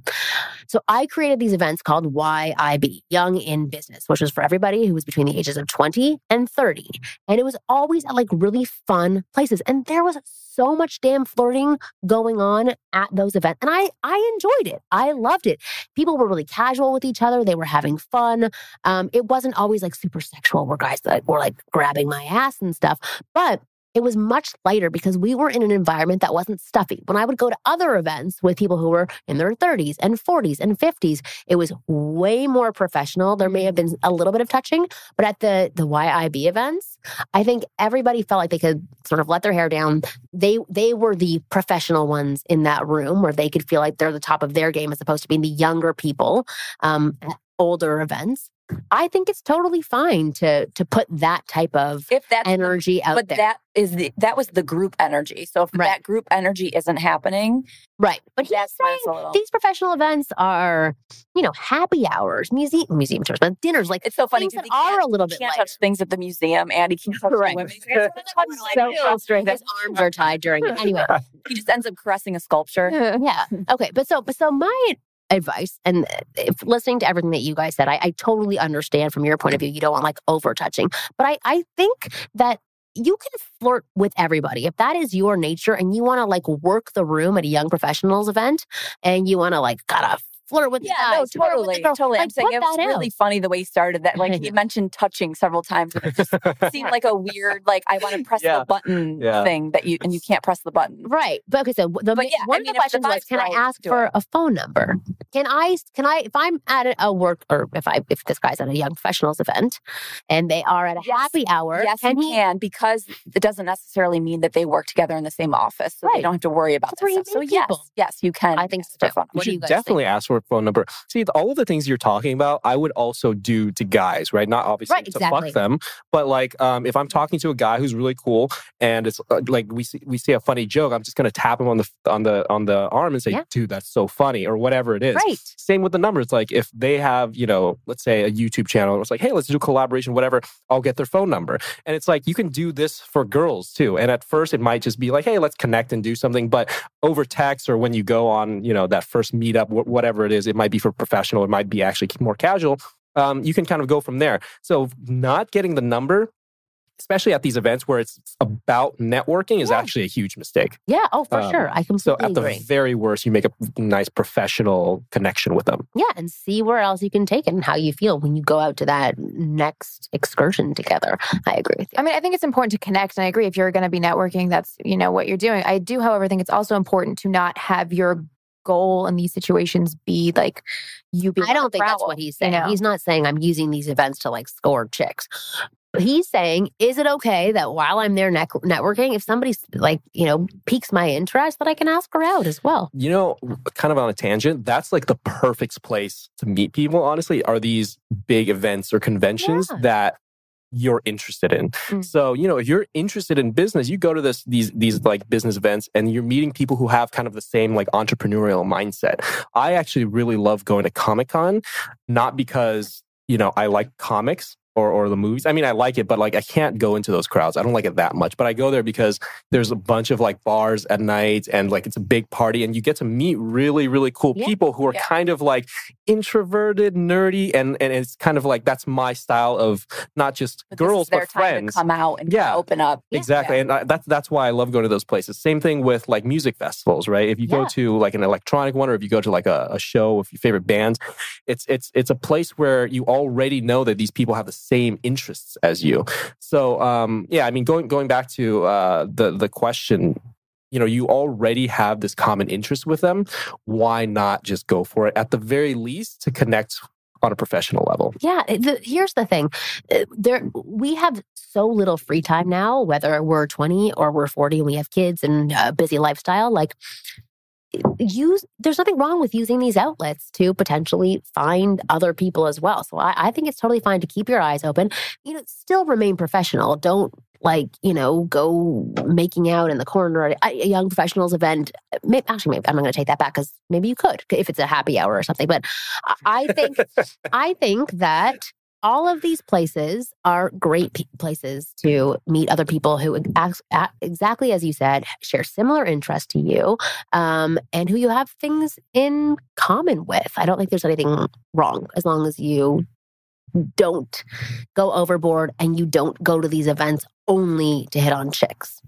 so I created these events called YIB, Young in Business, which was for everybody who was between the ages of 20 and 30. And it was always at like really fun places. And there was so much damn flirting going on at those events. And I I enjoyed it. I loved it. People were really casual with each other. They were having fun. Um, it wasn't always like super sexual where guys like were like grabbing my ass and stuff. But it was much lighter because we were in an environment that wasn't stuffy. When I would go to other events with people who were in their 30s and 40s and 50s, it was way more professional. There may have been a little bit of touching, but at the the YIB events, I think everybody felt like they could sort of let their hair down. They they were the professional ones in that room where they could feel like they're the top of their game as opposed to being the younger people um, at older events. I think it's totally fine to to put that type of if that's the- energy out but there. that is the that was the group energy. So if Right. that group energy isn't happening, right. But he's saying little. these professional events are, you know, happy hours, museum museum tours, but dinners, like It's so funny that are a little he bit can't lighter. touch things at the museum, and he can't touch Right. women. He's like, "I just wanna touch so frustrating. His arms are tied during it. Anyway, He just ends up caressing a sculpture. yeah. Okay. But so, but so my advice, and uh, if listening to everything that you guys said, I, I totally understand from your point of view. You don't want like over touching, but I, I think that you can flirt with everybody if that is your nature and you want to like work the room at a young professionals event and you want to like gotta flirt with the Yeah, guys, no, flirt with the totally, girls, totally. I'm saying it was that really out. funny the way he started that. Like he mentioned touching several times, and it just seemed like a weird, like I want to press Yeah. the button Yeah. thing that you and you can't press the button. Right. But okay, so the, But yeah, one I of the if the questions was, vibe's can I ask for it. a phone number? Can I, can I, if I'm at a work or if I, if this guy's at a young professionals event and they are at a Yes. happy hour, Yes, can you he? can because it doesn't necessarily mean that they work together in the same office, so Right. they don't have to worry about That's where that. So meet yes, yes, you can. I think ask so for You should you guys definitely ask for phone number. See, all of the things you're talking about, I would also do to guys, right? Not obviously Right, to exactly. fuck them, but like um, if I'm talking to a guy who's really cool and it's uh, like we see we see a funny joke, I'm just gonna tap him on the on the on the arm and say, Yeah. "Dude, that's so funny," or whatever it is. Right. Same with the numbers. Like if they have, you know, let's say a YouTube channel, it's like, hey, let's do collaboration, whatever. I'll get their phone number. And it's like you can do this for girls too. And at first it might just be like, hey, let's connect and do something. But over text or when you go on, you know, that first meetup, wh- whatever it is, it might be for professional, it might be actually more casual. Um, you can kind of go from there. So not getting the number, especially at these events where it's about networking, is Yeah. actually a huge mistake. Yeah. Oh, for Um, sure. I completely So at the agree. very worst, you make a nice professional connection with them. yeah. And see where else you can take it and how you feel when you go out to that next excursion together. I agree with you. I mean, I think it's important to connect, and I agree. If you're going to be networking, that's you know what you're doing. I do, however, think it's also important to not have your goal in these situations be like you. Be I don't think that's what he's saying. know? He's not saying I'm using these events to like score chicks. He's saying, is it okay that while I'm there net- networking, if somebody's like, you know, piques my interest, that I can ask her out as well? You know, kind of on a tangent, that's like the perfect place to meet people, honestly, are these big events or conventions Yeah. that you're interested in. Mm. So, you know, if you're interested in business, you go to this these these like business events and you're meeting people who have kind of the same like entrepreneurial mindset. I actually really love going to Comic-Con, not because, you know, I like comics or, or the movies. I mean, I like it, but like I can't go into those crowds. I don't like it that much. But I go there because there's a bunch of like bars at night and like it's a big party and you get to meet really, really cool Yeah. people who are Yeah. kind of like introverted, nerdy, and and it's kind of like that's my style of not just But girls their but time friends. to come out and Yeah. open up. Exactly, and I, that's that's why I love going to those places. Same thing with like music festivals, right? If you go to like an electronic one, or if you go to like a, a show with your favorite bands, it's it's it's a place where you already know that these people have the same interests as you. So um, yeah, I mean, going going back to uh, the the question. You know, you already have this common interest with them. Why not just go for it? At the very least, to connect on a professional level. Yeah. The, here's the thing Uh, there, we have so little free time now, whether we're 20 or we're 40 and we have kids and a busy lifestyle. Like, use there's nothing wrong with using these outlets to potentially find other people as well. So I, I think it's totally fine to keep your eyes open. You know, still remain professional. Don't like you know go making out in the corner at a young professionals event maybe, actually maybe i'm not going to take that back because maybe you could if it's a happy hour or something but I- i think i think that all of these places are great pe- places to meet other people who ex- exactly as you said share similar interests to you um, and who you have things in common with i don't think there's anything wrong as long as you don't go overboard and you don't go to these events only to hit on chicks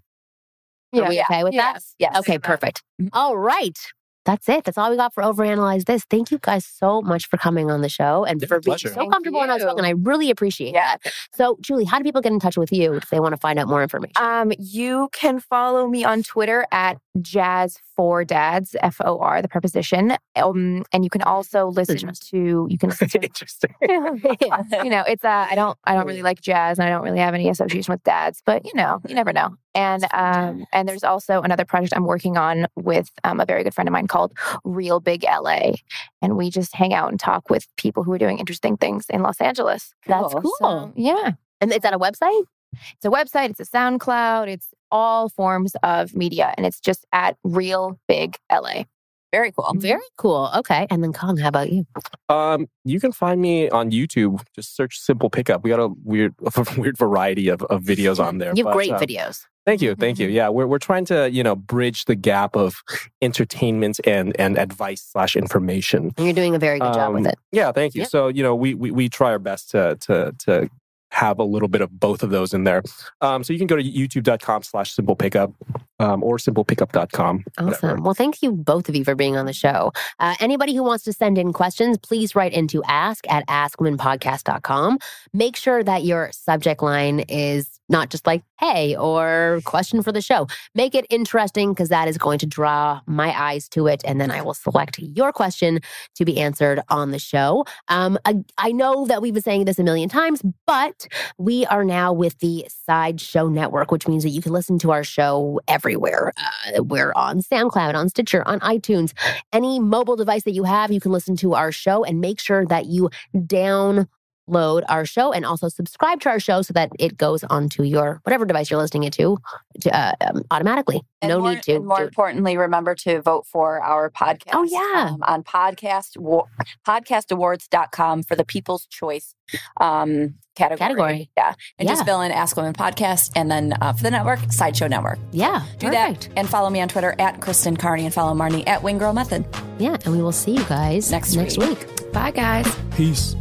are we okay with that Yes. Yes. Okay, perfect. All right. That's it. That's all we got for Overanalyze This. Thank you guys so much for coming on the show and Yeah, for being pleasure. so Thank comfortable when I was you. talking. I really appreciate Yeah. that. So, Julie, how do people get in touch with you if they want to find out more information? Um, you can follow me on Twitter at Jazz for Dads, F O R, the preposition. Um, and you can also listen to you can listen to Interesting. you know, it's uh, I don't I don't really like jazz and I don't really have any association with dads, but you know, you never know. And um and there's also another project I'm working on with um, a very good friend of mine called Real Big LA. And we just hang out and talk with people who are doing interesting things in Los Angeles. That's Cool. cool. So, yeah. and is that a website? It's a website, it's a SoundCloud, it's all forms of media, and it's just at Real Big LA. Very cool. Very cool. Okay. And then, Kong, how about you? Um, you can find me on YouTube. Just search "simple pickup." We got a weird, a weird variety of, of videos on there. You have but, great uh, videos. Thank you, thank you. Yeah, we're we're trying to you know bridge the gap of entertainment and and advice slash information. And you're doing a very good job with Um, it. Yeah, thank you. Yeah. So you know we, we we try our best to to to have a little bit of both of those in there. Um, so you can go to youtube.com slash simple pickup um, or simplepickup.com. whatever. Awesome. Well, thank you both of you for being on the show. Uh, anybody who wants to send in questions, please write into ask at askwomenpodcast.com. Make sure that your subject line is not just like, hey, or question for the show. Make it interesting because that is going to draw my eyes to it. And then I will select your question to be answered on the show. Um, I, I know that we've been saying this a million times, but we are now with the Sideshow Network, which means that you can listen to our show everywhere. Uh, we're on SoundCloud, on Stitcher, on iTunes. Any mobile device that you have, you can listen to our show and make sure that you download our show and also subscribe to our show so that it goes onto your whatever device you're listening it to, to uh, um, automatically. And no more, need to. And more importantly, remember to vote for our podcast. Oh, yeah. um, on podcast wa- podcastawards.com for the People's Choice um, category. Category. Yeah, and Yeah. just fill in Ask Women Podcast, and then uh, for the network, Sideshow Network. Yeah. Do perfect. that, and follow me on Twitter at Kristen Carney, and follow Marni at Wing Girl Method. Yeah. And we will see you guys Next next week. week. Bye guys. Peace.